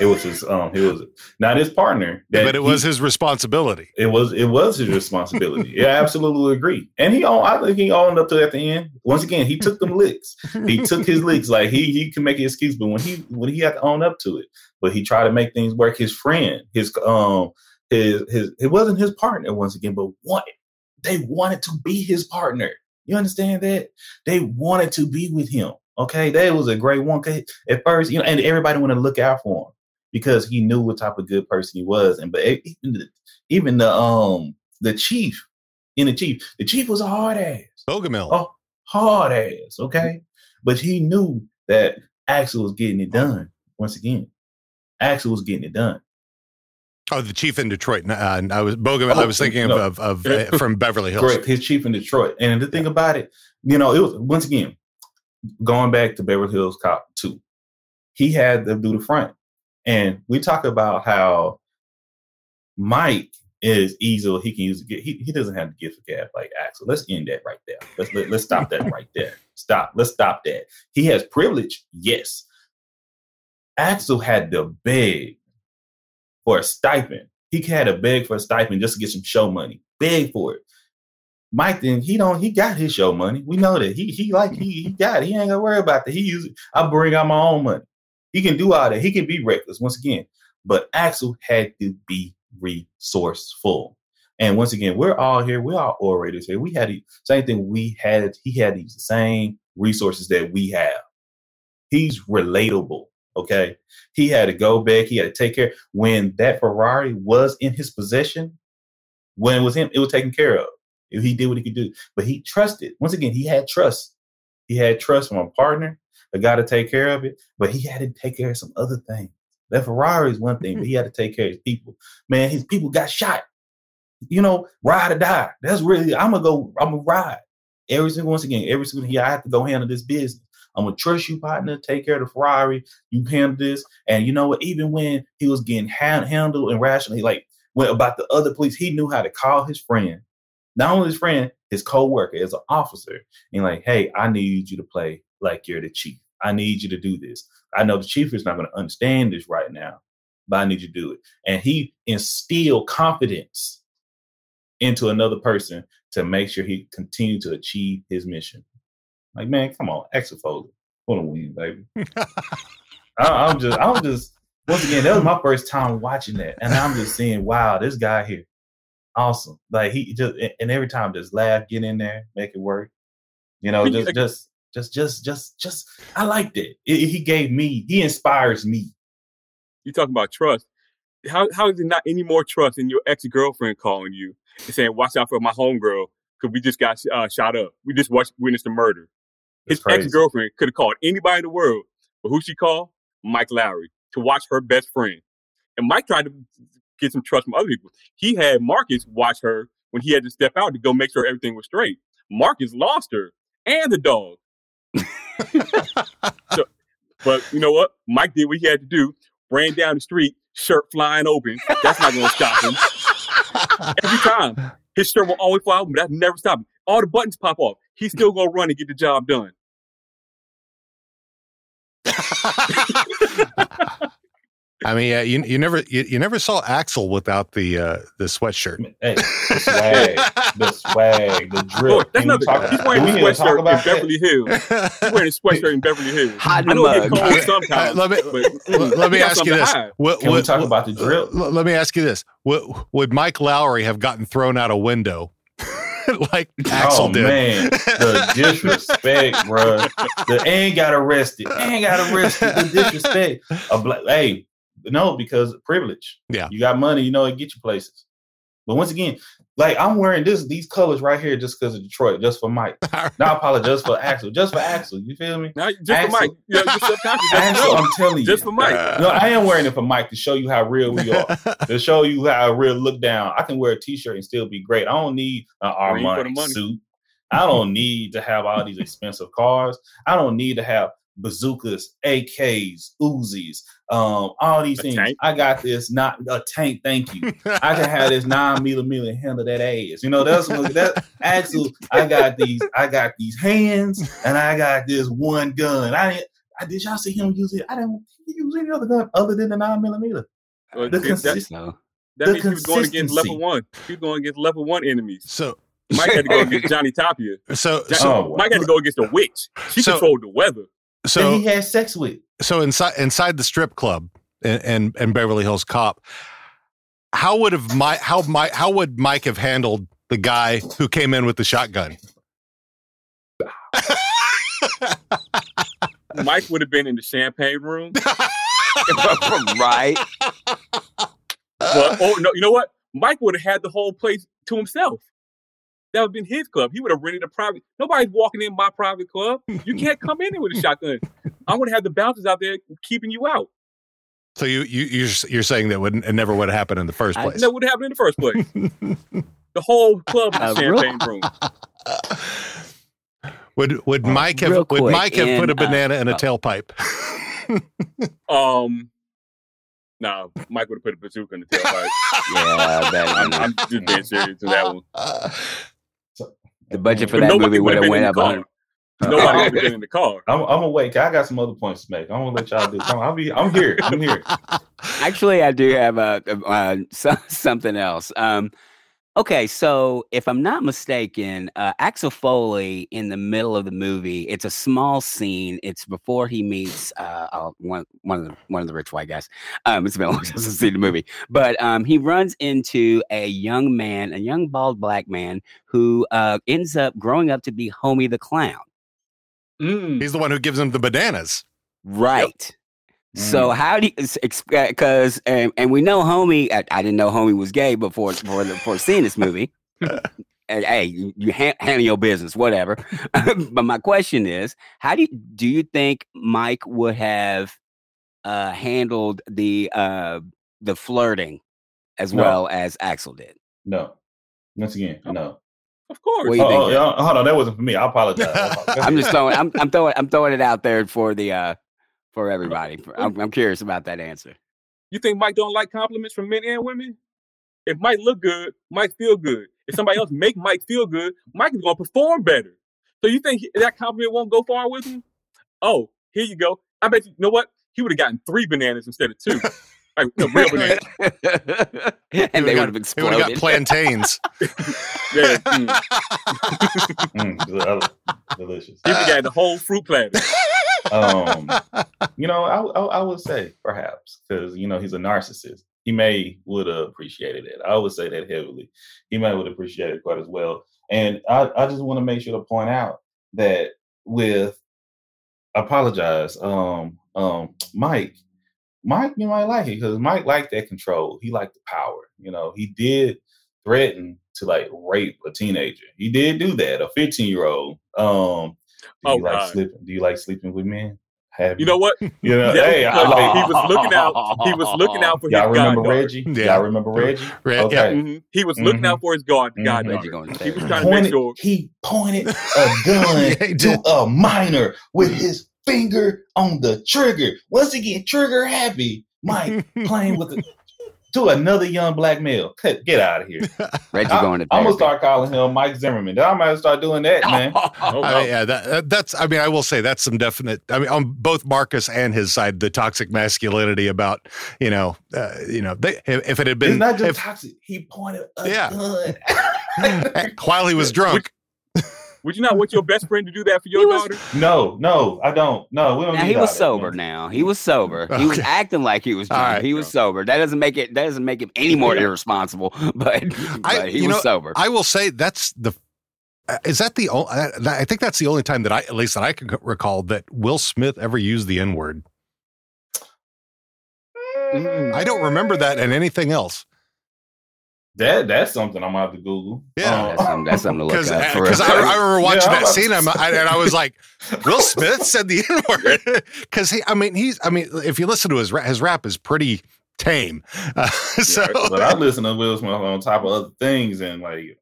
[SPEAKER 4] it was his um it was not his partner
[SPEAKER 3] but it was he, his responsibility.
[SPEAKER 4] It was it was his responsibility. Yeah I absolutely agree. And he owned, i think he owned up to at the end. Once again he took them licks. He took his licks. Like he he can make an excuse but when he when he had to own up to it but he tried to make things work his friend his um his his it wasn't his partner once again but what? They wanted to be his partner. You understand that? They wanted to be with him Okay, that was a great one. At first, you know, and everybody wanted to look out for him because he knew what type of good person he was. And but even the, even the um the chief in the chief, the chief was a hard ass.
[SPEAKER 3] Bogomil.
[SPEAKER 4] Oh, hard ass. Okay, but he knew that Axel was getting it done. Once again, Axel was getting it done.
[SPEAKER 3] Oh, the chief in Detroit. Uh, I was Bogomil. Oh, I was thinking no. of, of, of uh, from Beverly Hills.
[SPEAKER 4] Correct. His chief in Detroit. And the thing about it, you know, it was once again going back to Beverly Hills Cop 2, he had them do the front. And we talk about how Mike is easy. He can use. He, he doesn't have to give a gab like Axel. Let's end that right there. Let's let, us let us stop that right there. Stop. Let's stop that. He has privilege, yes. Axel had to beg for a stipend. He had to beg for a stipend just to get some show money. Beg for it. Mike then he don't he got his show money. We know that. He he like he he got it. He ain't gonna worry about that. He use I bring out my own money. He can do all that. He can be reckless once again. But Axel had to be resourceful. And once again, we're all here. We're all orators here. We had the same thing. We had he had these same resources that we have. He's relatable. Okay. He had to go back. He had to take care. When that Ferrari was in his possession, when it was him, it was taken care of. If he did what he could do. But he trusted. Once again, he had trust. He had trust from a partner, a guy to take care of it, but he had to take care of some other things. That Ferrari is one thing, but hmm. he had to take care of his people. Man, his people got shot. You know, ride or die. That's really I'm gonna go, I'm gonna ride. Every single once again, every single year I have to go handle this business. I'm gonna trust you, partner. Take care of the Ferrari. You handle this, and you know what? Even when he was getting hand, handled and rationally, like when about the other police, he knew how to call his friend, not only his friend, his co-worker as an officer, and like, hey, I need you to play like you're the chief. I need you to do this. I know the chief is not going to understand this right now, but I need you to do it. And he instilled confidence into another person to make sure he continue to achieve his mission. Like, man, come on, Foley, want to win, baby. I, I'm just, I'm just. Once again, that was my first time watching that, and I'm just seeing, wow, this guy here, awesome. Like he just, and every time just laugh, get in there, make it work. You know, just, just, just, just, just, just. I liked it. it he gave me, he inspires me.
[SPEAKER 2] You talking about trust? How how is it not any more trust in your ex girlfriend calling you and saying, "Watch out for my homegirl," because we just got uh, shot up. We just watched witnessed a murder. His ex girlfriend could have called anybody in the world, but who she called? Mike Lowrey to watch her best friend. And Mike tried to get some trust from other people. He had Marcus watch her when he had to step out to go make sure everything was straight. Marcus lost her and the dog. so, but you know what? Mike did what he had to do. Ran down the street, shirt flying open. That's not going to stop him. Every time. His shirt will always fly open, but that never stop him. All the buttons pop off. He's still going to run and get the job done.
[SPEAKER 3] I mean, yeah, you you never you, you never saw Axel without the uh, the sweatshirt.
[SPEAKER 4] Hey, the swag, the swag, the drip.
[SPEAKER 2] Oh, that's not the, he's wearing a sweatshirt in Beverly Hills. He's wearing a sweatshirt in Beverly Hills.
[SPEAKER 1] Hot
[SPEAKER 2] I know
[SPEAKER 1] mug.
[SPEAKER 2] cold sometimes.
[SPEAKER 3] let me
[SPEAKER 2] but
[SPEAKER 3] let me ask you this:
[SPEAKER 2] hide.
[SPEAKER 3] Would-
[SPEAKER 4] Can we talk
[SPEAKER 3] would-
[SPEAKER 4] about the drip?
[SPEAKER 3] l- Let me ask you this: Would, would Mike Lowrey have gotten thrown out a window like Axel
[SPEAKER 4] oh
[SPEAKER 3] did?
[SPEAKER 4] man, the disrespect, bruh. The ain't got arrested. Ain't got arrested. The disrespect. A black. Hey, no, because privilege.
[SPEAKER 3] Yeah.
[SPEAKER 4] you got money. You know it get you places. But once again, like I'm wearing this these colors right here just because of Detroit, just for Mike. Not apologize for Axel, just for Axel. You feel me?
[SPEAKER 2] Now, just
[SPEAKER 4] Axel-
[SPEAKER 2] for Mike. You know, just. Just,
[SPEAKER 4] Axel, I'm telling you.
[SPEAKER 2] just for Mike.
[SPEAKER 4] No, I am wearing it for Mike to show you how real we are. to show you how real look down. I can wear a t-shirt and still be great. I don't need an
[SPEAKER 2] Green for the
[SPEAKER 4] Armani suit. I don't need to have all these expensive cars. I don't need to have bazookas, AKs, Uzis, um, all these
[SPEAKER 2] A
[SPEAKER 4] things.
[SPEAKER 2] tank?
[SPEAKER 4] I got this, not a tank. Thank you. I can have this nine millimeter and handle that ass. You know, that's what that Axel. I got these. I got these hands, and I got this one gun. I didn't. I did y'all see him use it? I didn't use any other gun other than the nine millimeter.
[SPEAKER 2] Well,
[SPEAKER 4] The
[SPEAKER 2] see, that,
[SPEAKER 4] consist-
[SPEAKER 1] So,
[SPEAKER 2] that
[SPEAKER 4] the
[SPEAKER 2] means he was going against level one. He was going against level one enemies.
[SPEAKER 3] so
[SPEAKER 2] Mike had to go against Johnny Tapia.
[SPEAKER 3] so
[SPEAKER 2] Jo-
[SPEAKER 3] so
[SPEAKER 4] Oh.
[SPEAKER 2] Mike had to go against a witch. She
[SPEAKER 3] So-
[SPEAKER 2] controlled the weather.
[SPEAKER 4] That
[SPEAKER 3] so
[SPEAKER 4] he had sex with.
[SPEAKER 3] so inside inside the strip club and in, in Beverly Hills Cop, how would have Mike how Mike how would Mike have handled the guy who came in with the shotgun?
[SPEAKER 2] Mike would have been in the champagne room.
[SPEAKER 1] right?
[SPEAKER 2] But oh no, you know what? Mike would have had the whole place to himself. That would have been his club. He would have rented a private. Nobody's walking in my private club. You can't come in there with a shotgun. I would have the bouncers out there keeping you out.
[SPEAKER 3] So you you you're, you're saying that would it never would have happened in the first
[SPEAKER 1] I
[SPEAKER 3] place?
[SPEAKER 2] That would have happened in the first place. The whole club was a
[SPEAKER 1] Uh, real-
[SPEAKER 2] champagne room.
[SPEAKER 3] Would would
[SPEAKER 1] Uh,
[SPEAKER 3] Mike have
[SPEAKER 1] real
[SPEAKER 3] would Mike have put a
[SPEAKER 1] in, uh,
[SPEAKER 3] banana in a
[SPEAKER 1] oh.
[SPEAKER 3] tailpipe?
[SPEAKER 2] Um, nah, Mike would have put a bazooka in the tailpipe.
[SPEAKER 1] Yeah, that,
[SPEAKER 2] I'm, I'm just being serious to that one.
[SPEAKER 1] The budget for
[SPEAKER 2] But
[SPEAKER 1] that movie would
[SPEAKER 2] would've
[SPEAKER 1] went up on.
[SPEAKER 2] Nobody would have been in the car.
[SPEAKER 4] I'm, I'm gonna wait. I got some other points to make. I'm gonna let y'all do. Come on, I'll be. I'm here. I'm here.
[SPEAKER 1] Actually, I do have a, uh, so, something else. Um, Okay, so if I'm not mistaken, uh, Axel Foley in the middle of the movie, it's a small scene. It's before he meets uh, uh, one one of the one of the rich white guys. Um, it's been a long time since I've seen the movie, but um, he runs into a young man, a young bald black man who uh, ends up growing up to be Homie the Clown.
[SPEAKER 2] Mm.
[SPEAKER 3] He's the one who gives him the bananas.
[SPEAKER 1] Right. So how do you because and, and we know homie I, I didn't know homie was gay before before, before seeing this movie. And, hey, you, you ha- handle your business, whatever. but my question is, how do you do you think Mike would have uh, handled the uh, the flirting as
[SPEAKER 4] No.
[SPEAKER 1] well as Axel did?
[SPEAKER 4] No. Once again, no.
[SPEAKER 2] Of course.
[SPEAKER 1] What
[SPEAKER 4] Oh,
[SPEAKER 1] think?
[SPEAKER 4] oh, hold on, that wasn't for me. I apologize.
[SPEAKER 1] I'm just throwing I'm, I'm throwing I'm throwing it out there for the uh for everybody. I'm, I'm curious about that answer.
[SPEAKER 2] You think Mike don't like compliments from men and women? If Mike look good, Mike feel good. If somebody else make Mike feel good, Mike is gonna perform better. So you think that compliment won't go far with him? Oh, here you go. I bet you, you know what? He would have gotten three bananas instead of two. like no, real bananas.
[SPEAKER 1] and they would have
[SPEAKER 3] He would have
[SPEAKER 1] exploded.
[SPEAKER 3] got plantains.
[SPEAKER 2] Yeah, mm.
[SPEAKER 4] Mm, del- delicious.
[SPEAKER 2] Got the whole fruit platter.
[SPEAKER 4] Um, you know, I, I, I would say perhaps because you know he's a narcissist. He may would have appreciated it. I would say that heavily. He may would appreciate it quite as well. And I, I just want to make sure to point out that with apologize, um, um, Mike, Mike, you might like it because Mike liked that control. He liked the power. You know, he did threaten to like rape a teenager. He did do that, a 15 year old. Um, do
[SPEAKER 2] Oh,
[SPEAKER 4] you like
[SPEAKER 2] God.
[SPEAKER 4] sleeping? Do you like sleeping with men? Have
[SPEAKER 2] You know what?
[SPEAKER 4] You know,
[SPEAKER 2] Yeah,
[SPEAKER 4] hey, I
[SPEAKER 2] because
[SPEAKER 4] like,
[SPEAKER 2] he was looking out. He was looking out for
[SPEAKER 4] y'all remember
[SPEAKER 2] goddaughter.
[SPEAKER 4] Reggie?
[SPEAKER 3] Yeah.
[SPEAKER 4] Y'all remember Reggie?
[SPEAKER 3] Re- yeah.
[SPEAKER 4] Okay.
[SPEAKER 2] Mhm. He was looking out for his god,
[SPEAKER 4] Mhm.
[SPEAKER 2] goddaughter.
[SPEAKER 1] Reggie going
[SPEAKER 2] He was
[SPEAKER 1] say.
[SPEAKER 2] trying to make
[SPEAKER 4] Pointed,
[SPEAKER 2] sure.
[SPEAKER 4] he pointed a gun
[SPEAKER 3] Yeah,
[SPEAKER 4] to a minor with his finger on the trigger. Once again, trigger happy. Mike playing with the to another young black male. Cut, get out of here.
[SPEAKER 1] Reggie
[SPEAKER 4] I,
[SPEAKER 1] going to
[SPEAKER 4] I'm gonna start calling him Mike Zimmerman. I might start doing that, man.
[SPEAKER 2] Oh,
[SPEAKER 3] I mean, yeah, that, that- that's. I mean, I will say that's some definite. I mean, on both Marcus and his side, the toxic masculinity about you know, uh, you know, they, if if it had
[SPEAKER 4] It's
[SPEAKER 3] been
[SPEAKER 4] not just
[SPEAKER 3] if,
[SPEAKER 4] toxic. He pointed a
[SPEAKER 3] Yeah.
[SPEAKER 4] gun.
[SPEAKER 3] while he was drunk.
[SPEAKER 2] Would you not want your best friend to do that for your
[SPEAKER 1] He was-
[SPEAKER 2] daughter?
[SPEAKER 4] no, no, I don't. No, we don't.
[SPEAKER 1] Now he was
[SPEAKER 4] that,
[SPEAKER 1] sober.
[SPEAKER 4] man.
[SPEAKER 1] Now he was sober. He was acting like he was
[SPEAKER 3] All
[SPEAKER 1] drunk.
[SPEAKER 3] right.
[SPEAKER 1] He was sober. That doesn't make it. That doesn't make him any more irresponsible. But, but he
[SPEAKER 3] you
[SPEAKER 1] was
[SPEAKER 3] know,
[SPEAKER 1] sober.
[SPEAKER 3] I will say that's the. uh, Is that the? o- uh, I think that's the only time that I, at least that I can recall, that Will Smith ever used the N word.
[SPEAKER 2] Mm.
[SPEAKER 3] I don't remember that and anything else.
[SPEAKER 4] That that's something I'm gonna have to Google.
[SPEAKER 3] Yeah.
[SPEAKER 4] Um,
[SPEAKER 1] that's, something, that's something to look at. for
[SPEAKER 3] because. I, I remember watching
[SPEAKER 4] Yeah,
[SPEAKER 3] that scene I'm, I, and I was like, Will Smith said the N word because he. I mean, he's. I mean, if you listen to his ra- his rap is pretty tame. Uh, so
[SPEAKER 4] but I listen to Will Smith on top of other things, and like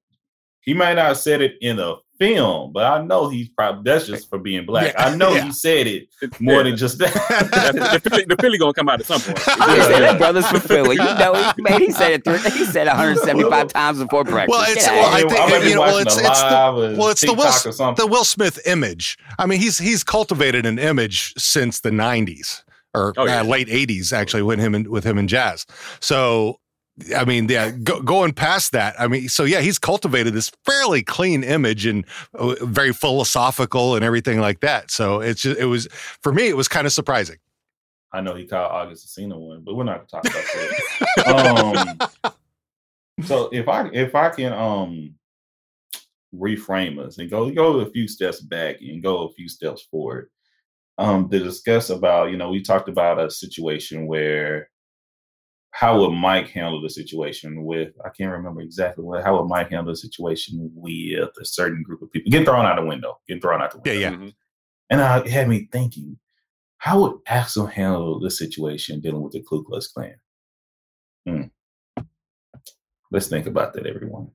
[SPEAKER 4] he might not have said it in a film, but I know he's probably that's just for being black.
[SPEAKER 3] Yeah,
[SPEAKER 4] I know
[SPEAKER 3] yeah.
[SPEAKER 4] he said it more
[SPEAKER 2] yeah.
[SPEAKER 4] than just that.
[SPEAKER 2] the, Philly, the Philly gonna come out at some point.
[SPEAKER 1] He said that brothers from Philly. You know, he, man, he said it. Three, he said 175 times before breakfast.
[SPEAKER 3] Well, it's- well, I think-
[SPEAKER 4] might be
[SPEAKER 3] you know, well, it's- it's the- well, it's the Will
[SPEAKER 4] TikTok
[SPEAKER 3] S-
[SPEAKER 4] or something.
[SPEAKER 3] the Will Smith image. I mean, he's he's cultivated an image since the '90s or
[SPEAKER 2] Oh, yeah.
[SPEAKER 3] uh, late '80s, actually, when him and with him and Jazz. So, I mean, yeah, go, going past that, I mean, so yeah, he's cultivated this fairly clean image and uh, very philosophical and everything like that. So it's just it was for me, it was kind of surprising.
[SPEAKER 4] I know he called August Alsina one, but we're not gonna talk about that. um, so if I if I can um reframe us and go go a few steps back and go a few steps forward, um, to discuss about you know we talked about a situation where how would Mike handle the situation with I can't remember exactly what how would Mike handle the situation with a certain group of people get thrown out the window get thrown out the window
[SPEAKER 3] Yeah, yeah.
[SPEAKER 2] Mhm.
[SPEAKER 4] and uh, it had me thinking, how would Axel handle the situation dealing with the Ku Klux Klan? Hmm. Let's think about that, everyone.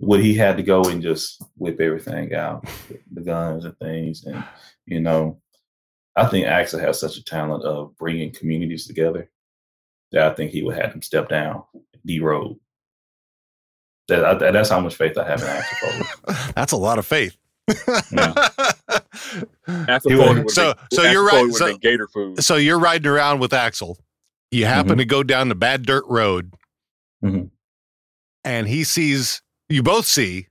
[SPEAKER 4] Would he have to go and just whip everything out, the guns and things, and you know, I think Axel has such a talent of bringing communities together that I think he would have them step down the road. That, I, that's how much faith I have in Axel. Foley.
[SPEAKER 3] That's a lot of faith.
[SPEAKER 4] Yeah.
[SPEAKER 2] Axel
[SPEAKER 4] wouldn't-
[SPEAKER 3] So-
[SPEAKER 2] been-
[SPEAKER 3] so
[SPEAKER 2] Axel
[SPEAKER 3] you're right. So-
[SPEAKER 2] Gator food.
[SPEAKER 3] so you're riding around with Axel. You happen
[SPEAKER 4] Mhm.
[SPEAKER 3] to go down the bad dirt road,
[SPEAKER 4] Mhm.
[SPEAKER 3] and he sees you both see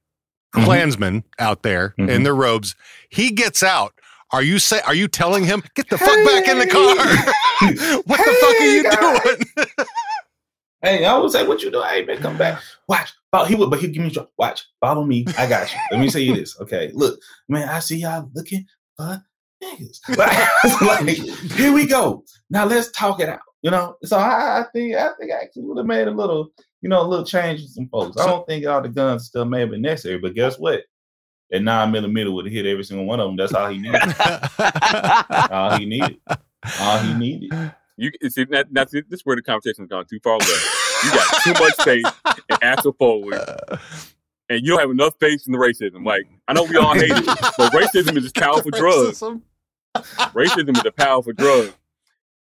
[SPEAKER 4] Mhm.
[SPEAKER 3] Klansmen out there in
[SPEAKER 4] Mhm.
[SPEAKER 3] their robes. He gets out. Are you say? Are you telling him get the fuck back in the car? what the fuck are you
[SPEAKER 4] guys.
[SPEAKER 3] doing?
[SPEAKER 4] Hey, I would say, what you doing? Hey, man, come back. Watch. Follow, he would, but he'd give me, a- watch. Follow me. I got you. Let me say this. Okay. Look, man, I see y'all looking for niggas. like, here we go. Now let's talk it out. You know? So I, I think, I think I actually would have made a little, you know, a little change with some folks. I don't think all the guns still may have been necessary, but guess what? That nine millimeter would have hit every single one of them. That's all he needed. all he needed. All he needed.
[SPEAKER 2] You see that, that's this is where the conversation's gone too far left. You got too much faith in Axel Foley, and you don't have enough faith in the racism. Like I know we all hate it, but racism is a powerful drug.
[SPEAKER 3] Racism.
[SPEAKER 2] Racism is a powerful drug.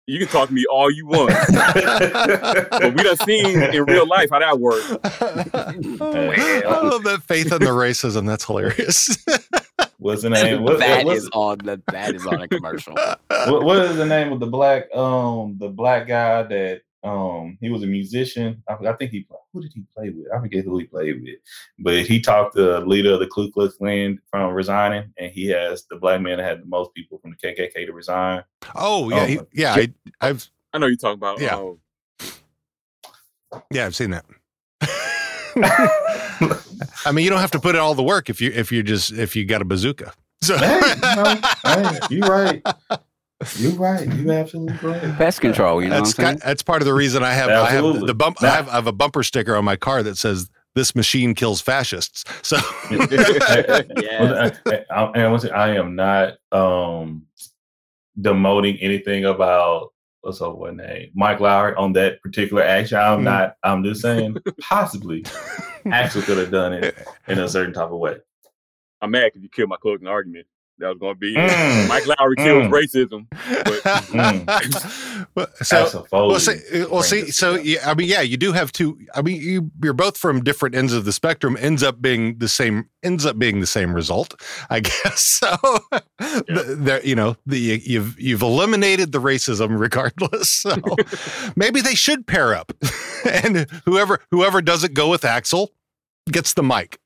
[SPEAKER 2] You can talk to me all you want, but we done seen in real life how that works.
[SPEAKER 3] I love that faith in the racism. That's hilarious.
[SPEAKER 4] What's the name? What,
[SPEAKER 1] that
[SPEAKER 4] what's,
[SPEAKER 1] on the that is on a commercial.
[SPEAKER 4] what, what is the name of the black um the black guy that um he was a musician I, I think he who did he play with I forget who he played with but he talked to the leader of the Ku Klux Klan from resigning and he has the black man that had the most people from the KKK to resign
[SPEAKER 3] oh yeah,
[SPEAKER 4] Oh,
[SPEAKER 3] he, yeah. I, I've
[SPEAKER 2] I know you talk about.
[SPEAKER 3] Yeah.
[SPEAKER 2] um,
[SPEAKER 3] yeah, I've seen that. I mean, you don't have to put in all the work if you if you just if you got a bazooka. So
[SPEAKER 4] hey, no, hey, you right you right You're absolutely right
[SPEAKER 1] Pest control, you know
[SPEAKER 3] that's
[SPEAKER 1] what I'm
[SPEAKER 3] ki- that's part of the reason I have I have the bump I have, I have a bumper sticker on my car that says this machine kills fascists. So
[SPEAKER 1] saying?
[SPEAKER 4] Well, I, I, and once I am not um demoting anything about what's up what name Mike Lowrey on that particular action. I'm
[SPEAKER 3] Mm.
[SPEAKER 4] not. I'm just saying possibly Axel could have done it in a certain type of way.
[SPEAKER 2] I'm mad because you killed my closing argument. That was going to be.
[SPEAKER 4] Mm.
[SPEAKER 2] Mike Lowrey kills
[SPEAKER 4] Mm.
[SPEAKER 2] racism.
[SPEAKER 3] Well, so well, see, uh, well, see, so yeah, I mean, yeah, you do have two. I mean, you you're both from different ends of the spectrum. Ends up being the same. Ends up being the same result, I guess. So, the, there, you know, the you've you've eliminated the racism regardless. So, maybe they should pair up, and whoever whoever doesn't go with Axel gets the mic.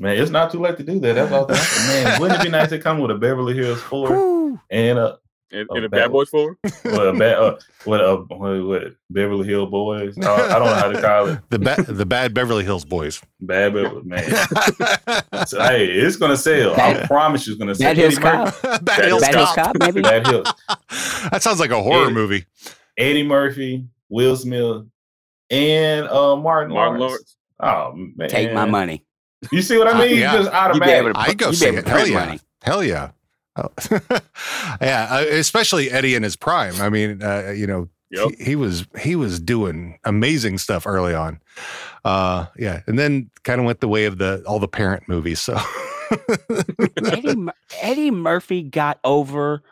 [SPEAKER 4] Man, it's not too late to do that. That's all. That, man, wouldn't it be nice to come with a Beverly Hills Four and a
[SPEAKER 2] And,
[SPEAKER 4] Oh,
[SPEAKER 2] and the
[SPEAKER 4] bad
[SPEAKER 2] Bad Boys 4?
[SPEAKER 4] with a ba- uh, with a what, what Beverly Hill Boys? I, I don't know how to call it.
[SPEAKER 3] the bad the bad Beverly Hills boys.
[SPEAKER 4] Bad Beverly man. So, hey, it's gonna sell. I promise you, it's gonna sell.
[SPEAKER 1] Bad Hills Cop.
[SPEAKER 3] bad
[SPEAKER 2] Bad
[SPEAKER 3] Hills Cop.
[SPEAKER 1] Cop, maybe.
[SPEAKER 4] Bad Hills.
[SPEAKER 3] That sounds like a horror
[SPEAKER 4] Yeah.
[SPEAKER 3] movie.
[SPEAKER 4] Eddie Murphy, Will Smith, and uh, Martin,
[SPEAKER 2] Martin
[SPEAKER 4] Lawrence.
[SPEAKER 2] Lawrence.
[SPEAKER 4] Oh man,
[SPEAKER 1] Take my money.
[SPEAKER 4] You see what I
[SPEAKER 3] Uh,
[SPEAKER 4] mean?
[SPEAKER 3] yeah.
[SPEAKER 4] Just automatic.
[SPEAKER 3] I go
[SPEAKER 1] You be
[SPEAKER 3] see it. Hell yeah.
[SPEAKER 1] money.
[SPEAKER 3] Hell yeah. Oh. yeah, uh, especially Eddie in his prime. I mean, uh, you know,
[SPEAKER 2] Yep.
[SPEAKER 3] he, he was he was doing amazing stuff early on. Uh, yeah, and then kind of went the way of the all the parent movies. So
[SPEAKER 1] Eddie, Eddie Murphy got over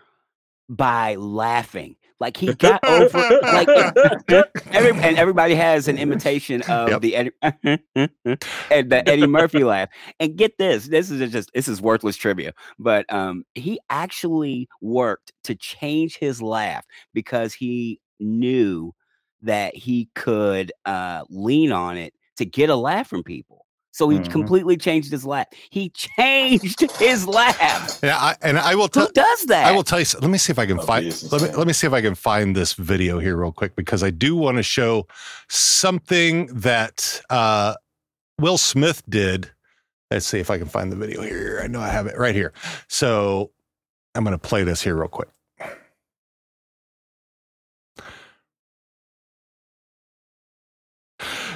[SPEAKER 1] by laughing. Like he got over like every, and everybody has an imitation of
[SPEAKER 3] Yep.
[SPEAKER 1] the Eddie and the Eddie Murphy laugh. And get this, this is just this is worthless trivia, but um he actually worked to change his laugh because he knew that he could uh lean on it to get a laugh from people. So he
[SPEAKER 4] Mhm.
[SPEAKER 1] completely changed his laugh. He changed his laugh.
[SPEAKER 3] yeah, I, and I will tell.
[SPEAKER 1] Who does that?
[SPEAKER 3] I will tell you. s- Let me see if I can
[SPEAKER 4] Oh,
[SPEAKER 3] find.
[SPEAKER 4] business
[SPEAKER 3] Let me
[SPEAKER 4] man.
[SPEAKER 3] let me see if I can find this video here real quick because I do want to show something that uh, Will Smith did. Let's see if I can find the video here. I know I have it right here. So I'm going to play this here real quick.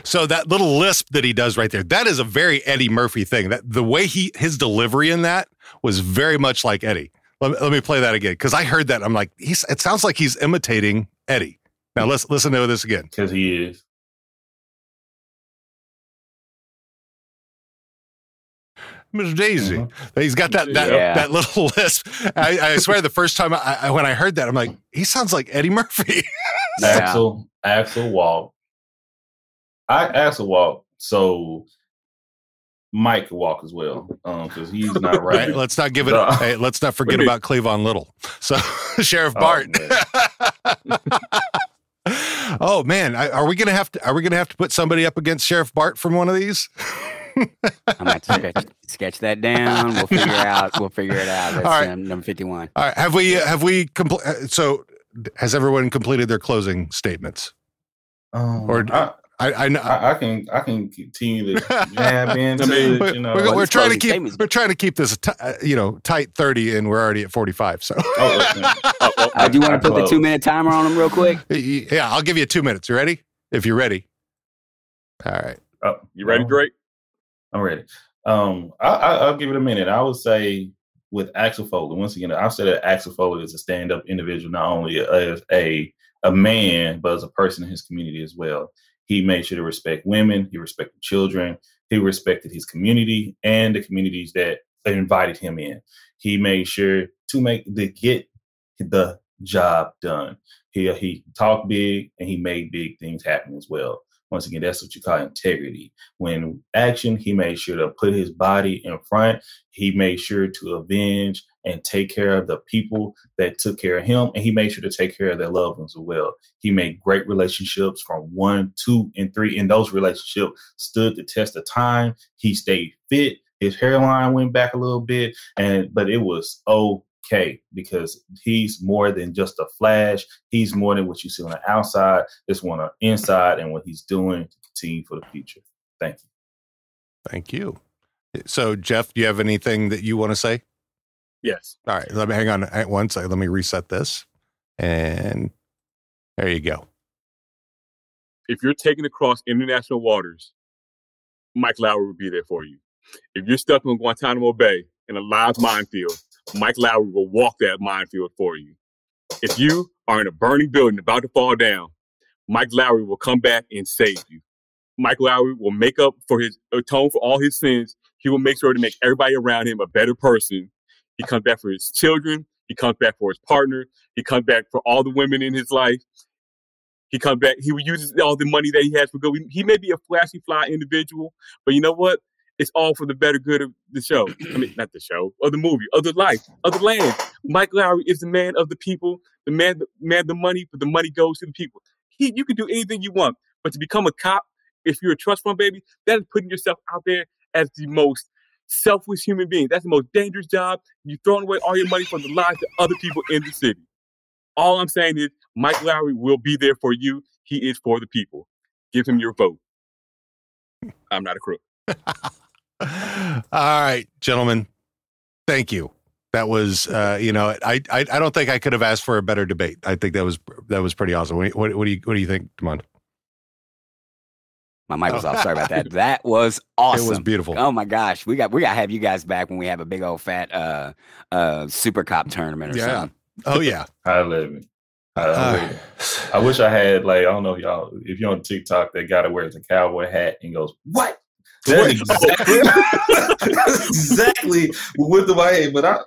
[SPEAKER 3] So that little lisp that he does right there, that is a very Eddie Murphy thing. That the way he his delivery in that was very much like Eddie. Let me, let me play that again because I heard that. I'm like, he's, it sounds like he's imitating Eddie. Now let's listen to this again.
[SPEAKER 4] because he is.
[SPEAKER 3] Miss Daisy.
[SPEAKER 4] Mhm.
[SPEAKER 3] He's got that that,
[SPEAKER 1] Yeah.
[SPEAKER 3] that little lisp. I, I swear, the first time I, I, when I heard that, I'm like, he sounds like Eddie Murphy.
[SPEAKER 4] Axel, Axel walk. I asked to walk, so Mike could walk as well, um, because he's not
[SPEAKER 3] right?
[SPEAKER 4] right.
[SPEAKER 3] Let's not give it.
[SPEAKER 4] No.
[SPEAKER 3] Hey, let's not forget about Cleavon Little. So Sheriff
[SPEAKER 4] Oh,
[SPEAKER 3] Bart.
[SPEAKER 4] man.
[SPEAKER 3] oh man, I, are we gonna have to? Are we gonna have to put somebody up against Sheriff Bart from one of these?
[SPEAKER 1] I'm gonna sketch, sketch that down. We'll figure out. We'll figure it out. That's
[SPEAKER 3] All right.
[SPEAKER 1] um, number fifty-one.
[SPEAKER 3] All right, have we? Have we? Compl- uh, so, has everyone completed their closing statements?
[SPEAKER 4] Um,
[SPEAKER 3] Or-
[SPEAKER 4] I,
[SPEAKER 3] I, I.
[SPEAKER 4] I, I can I can continue to jab into
[SPEAKER 2] mean,
[SPEAKER 4] it. You know,
[SPEAKER 3] we're, we're trying to keep
[SPEAKER 1] statements-
[SPEAKER 3] we're trying to keep this ti- uh, you know tight 30 and we're already at 45 so
[SPEAKER 4] Oh, okay.
[SPEAKER 2] Oh, oh,
[SPEAKER 1] Uh, do you want to put the two-minute timer on them real quick?
[SPEAKER 3] yeah i'll give you two minutes you ready if you're ready all right
[SPEAKER 4] Oh,
[SPEAKER 2] you ready,
[SPEAKER 4] oh,
[SPEAKER 2] Drake?
[SPEAKER 4] I'm ready. Um, I, I, I'll give it a minute. I would say with Axel Foley, once again, I've said that Axel Foley is a stand-up individual, not only as a a man, but as a person in his community as well. He made sure to respect women. He respected children. He respected his community and the communities that invited him in. He made sure to make to get the job done. He uh, he talked big and he made big things happen as well. Once again, that's what you call integrity. When action, he made sure to put his body in front. He made sure to avenge and take care of the people that took care of him, and he made sure to take care of their loved ones as well. He made great relationships from one, two, and three, and those relationships stood the test of time. He stayed fit. His hairline went back a little bit, and but it was okay because he's more than just a flash. He's more than what you see on the outside. It's on the inside and what he's doing to continue for the future. Thank you.
[SPEAKER 3] thank you so jeff do you have anything that you want to say
[SPEAKER 2] Yes.
[SPEAKER 3] all right let me hang on at one second let me reset this and there you go
[SPEAKER 2] If you're taking across international waters, Mike Lowrey will be there for you. If you're stuck in Guantanamo Bay in a live minefield, Mike Lowrey will walk that minefield for you. If you are in a burning building about to fall down, Mike Lowrey will come back and save you. Mike Lowrey will make up for his atone for all his sins. He will make sure to make everybody around him a better person. He comes back for his children. He comes back for his partner. He comes back for all the women in his life. He comes back. He uses all the money that he has for good. He may be a flashy fly individual, but you know what? It's all for the better good of the show. I mean, not the show, of the movie, of the life, of the land. Mike Lowrey is the man of the people, the man, the man, the money, but the money goes to the people. He, you can do anything you want, but to become a cop, if you're a trust fund baby, that is putting yourself out there as the most selfless human being. That's the most dangerous job. You're throwing away all your money for the lives of other people in the city. All I'm saying is Mike Lowrey will be there for you. He is for the people. Give him your vote. I'm not a crook.
[SPEAKER 3] all right gentlemen thank you that was uh you know I, I i don't think i could have asked for a better debate i think that was that was pretty awesome what, what, what do you what do you think Demond?
[SPEAKER 1] My mic was off. Sorry about that. That was awesome.
[SPEAKER 3] it was beautiful
[SPEAKER 1] Oh my gosh, we got we got to have you guys back when we have a big old fat uh uh super cop tournament or
[SPEAKER 3] Yeah.
[SPEAKER 1] something.
[SPEAKER 3] oh yeah
[SPEAKER 4] I love it. I, I
[SPEAKER 3] Uh,
[SPEAKER 4] it. I wish I had like I don't know if y'all if you're on TikTok that guy that wears a cowboy hat and goes what. That's exactly, that's exactly with the way, but I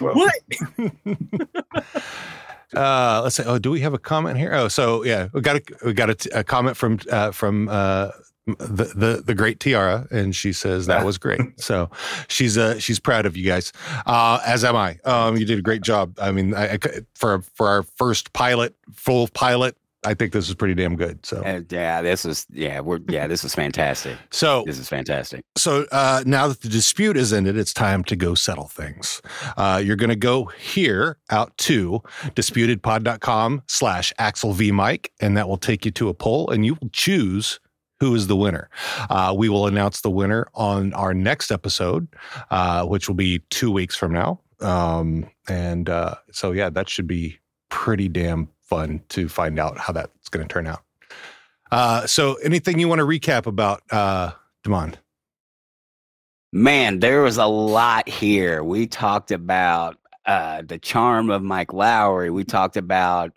[SPEAKER 2] What?
[SPEAKER 3] uh let's say oh do we have a comment here? Oh so yeah we got a we got a, t- a comment from uh from uh the, the the great tiara and she says that was great. So she's uh she's proud of you guys. Uh as am i. Um you did a great job. I mean I, I for for our first pilot full pilot i think this is pretty damn good so
[SPEAKER 1] Uh, yeah, this is yeah, we're yeah, this was fantastic.
[SPEAKER 3] so
[SPEAKER 1] This is fantastic.
[SPEAKER 3] So uh, now that the dispute is ended, it's time to go settle things. Uh, you're going to go here out to disputedpod.com slash Axel V Mike, and that will take you to a poll, and you will choose who is the winner. Uh, we will announce the winner on our next episode, uh, which will be two weeks from now. Um, and uh, so, yeah, that should be pretty damn fun to find out how that's going to turn out. Uh, so, anything you want to recap about uh, Demond?
[SPEAKER 1] Man, there was a lot here. We talked about uh the charm of Mike Lowrey. We talked about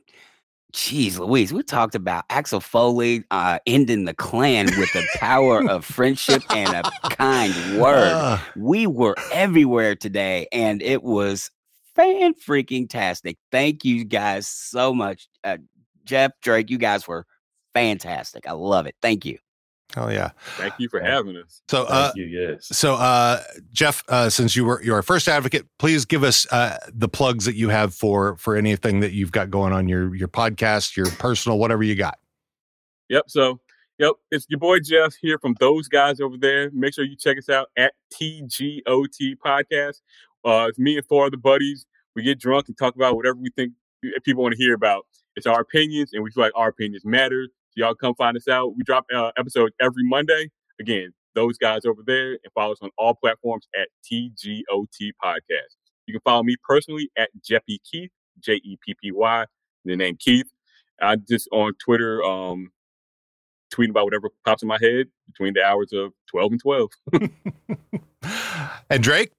[SPEAKER 1] Jeez Louise, we talked about Axel Foley uh, ending the Klan with the power of friendship and a kind word.
[SPEAKER 3] Uh,
[SPEAKER 1] we were everywhere today and it was fan freaking tastic. Thank you guys so much. Uh, Jeff, Drake, you guys were fantastic. I love it. Thank you.
[SPEAKER 3] oh yeah.
[SPEAKER 2] Thank you for having us.
[SPEAKER 3] So, uh,
[SPEAKER 4] thank you. Yes.
[SPEAKER 3] so uh, Jeff, uh, since you were you're our first advocate, please give us uh, the plugs that you have for for anything that you've got going on your your podcast, your personal, whatever you got.
[SPEAKER 2] Yep. So, yep, it's your boy Jeff here from those guys over there. Make sure you check us out at TGOT Podcast. Uh, it's me and four other buddies. We get drunk and talk about whatever we think people want to hear about. It's our opinions, and we feel like our opinions matter. So y'all come find us out. We drop uh, episodes every Monday. Again, those guys over there, and follow us on all platforms at TGOT Podcast. You can follow me personally at Jeppy Keith, J E P P Y, the name Keith. I just on Twitter, um, tweeting about whatever pops in my head between the hours of 12 and 12.
[SPEAKER 3] and Drake?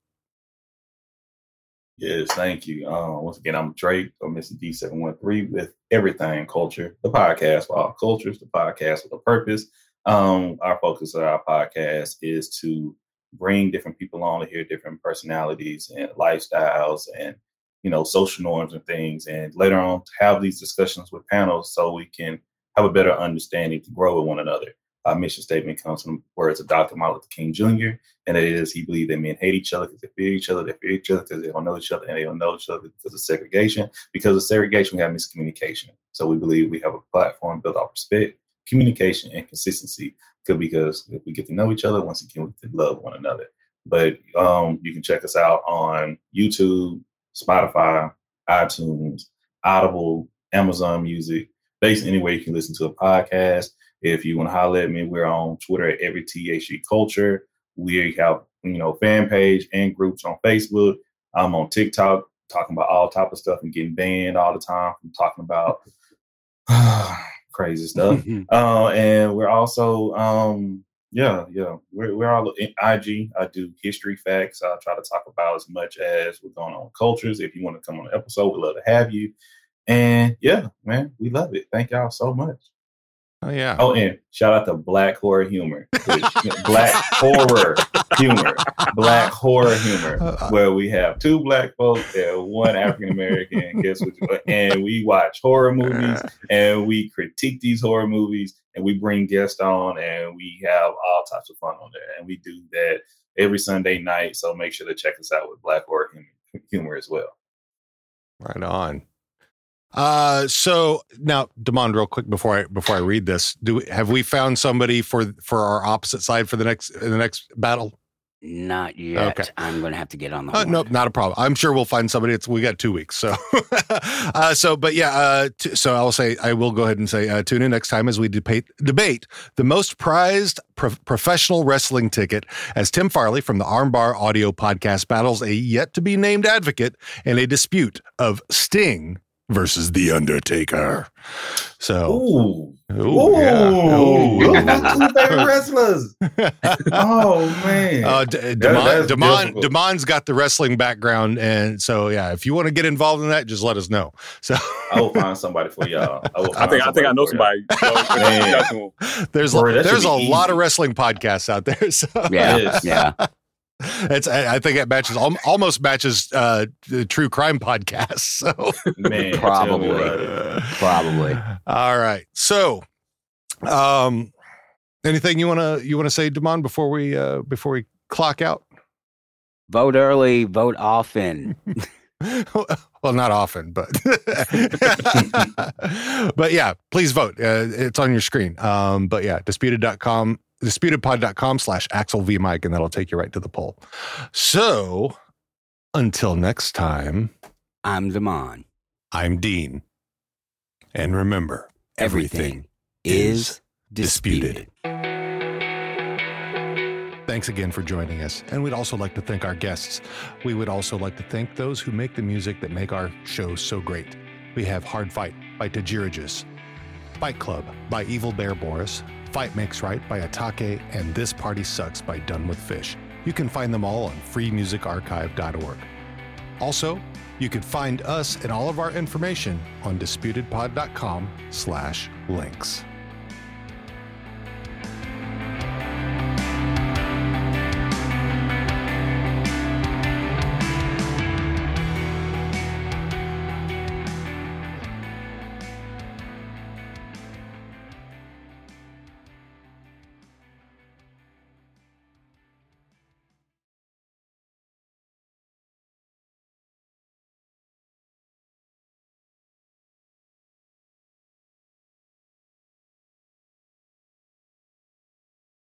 [SPEAKER 4] Yes, thank you. Um, once again, I'm Drake from Mr. D713 with Everything Culture, the podcast for all cultures, the podcast with a purpose. Um, our focus of our podcast is to bring different people on to hear different personalities and lifestyles and you know social norms and things, and later on have these discussions with panels so we can have a better understanding to grow with one another. Our mission statement comes from the words of Dr. Martin Luther King Jr., and it is he believed that men hate each other because they fear each other, they fear each other because they don't know each other, and they don't know each other because of segregation. Because of segregation, we have miscommunication. So we believe we have a platform built off respect, communication, and consistency. Because if we get to know each other, once again, we can love one another. But um, you can check us out on YouTube, Spotify, iTunes, Audible, Amazon Music, basically anywhere you can listen to a podcast. If you want to holler at me, we're on Twitter at every THC culture. We have, you know, fan page and groups on Facebook. I'm on TikTok talking about all type of stuff and getting banned all the time from talking about crazy stuff. uh, and we're also, um, yeah, yeah, we're, we're all in IG. I do history facts. I try to talk about as much as we're going on cultures. If you want to come on an episode, we'd love to have you. And yeah, man, we love it. Thank y'all so much.
[SPEAKER 3] Oh yeah.
[SPEAKER 4] Oh, and shout out to Black Horror Humor, Black Horror Humor, Black Horror Humor, uh, uh, where we have two black folks and one African American. Guess what? And we watch horror movies and we critique these horror movies and we bring guests on and we have all types of fun on there. And we do that every Sunday night. So make sure to check us out with Black Horror Humor as well.
[SPEAKER 3] Right on. Uh, so now, Demond, real quick before I before I read this, do we, have we found somebody for for our opposite side for the next in the next battle?
[SPEAKER 1] Not yet. Okay. I'm going to have to get on the.
[SPEAKER 3] Uh, nope, not a problem. I'm sure we'll find somebody. It's we got two weeks, so. uh, so, but yeah. Uh, t- so I'll say I will go ahead and say uh, tune in next time as we debate debate the most prized pro- professional wrestling ticket as Tim Farley from the Armbar Audio Podcast battles a yet to be named advocate in a dispute of Sting versus The Undertaker. So,
[SPEAKER 4] ooh, ooh, yeah. ooh. two favorite wrestlers. oh man, uh,
[SPEAKER 3] D- Demond, Demond, Demond's got the wrestling background, and so yeah, if you want to get involved in that, just let us know. So
[SPEAKER 4] I will find somebody for y'all.
[SPEAKER 2] I, I think I think I know somebody.
[SPEAKER 3] there's Boy, there's a easy. lot of wrestling podcasts out there. So.
[SPEAKER 1] Yeah, yeah.
[SPEAKER 3] It's I think it matches almost matches uh, the true crime podcast. So
[SPEAKER 1] Man, probably, probably.
[SPEAKER 3] All right. So, um, anything you wanna you wanna say, Demond, before we uh, before we clock out?
[SPEAKER 1] Vote early, vote often.
[SPEAKER 3] well, not often, but but yeah, please vote. Uh, it's on your screen. Um, but yeah, disputed.com disputedpod.com slash Axel V Mike, and that'll take you right to the poll. So until next time,
[SPEAKER 1] I'm Damon.
[SPEAKER 3] I'm Dean. And remember, everything, everything is disputed. disputed. Thanks again for joining us. And we'd also like to thank our guests. We would also like to thank those who make the music that make our show so great. We have Hard Fight by Tajirajus, Fight Club by Evil Bear Boris, Fight Makes Right by Atake, and This Party Sucks by Done with Fish. You can find them all on freemusicarchive.org. Also, you can find us and all of our information on disputedpod.com slash links.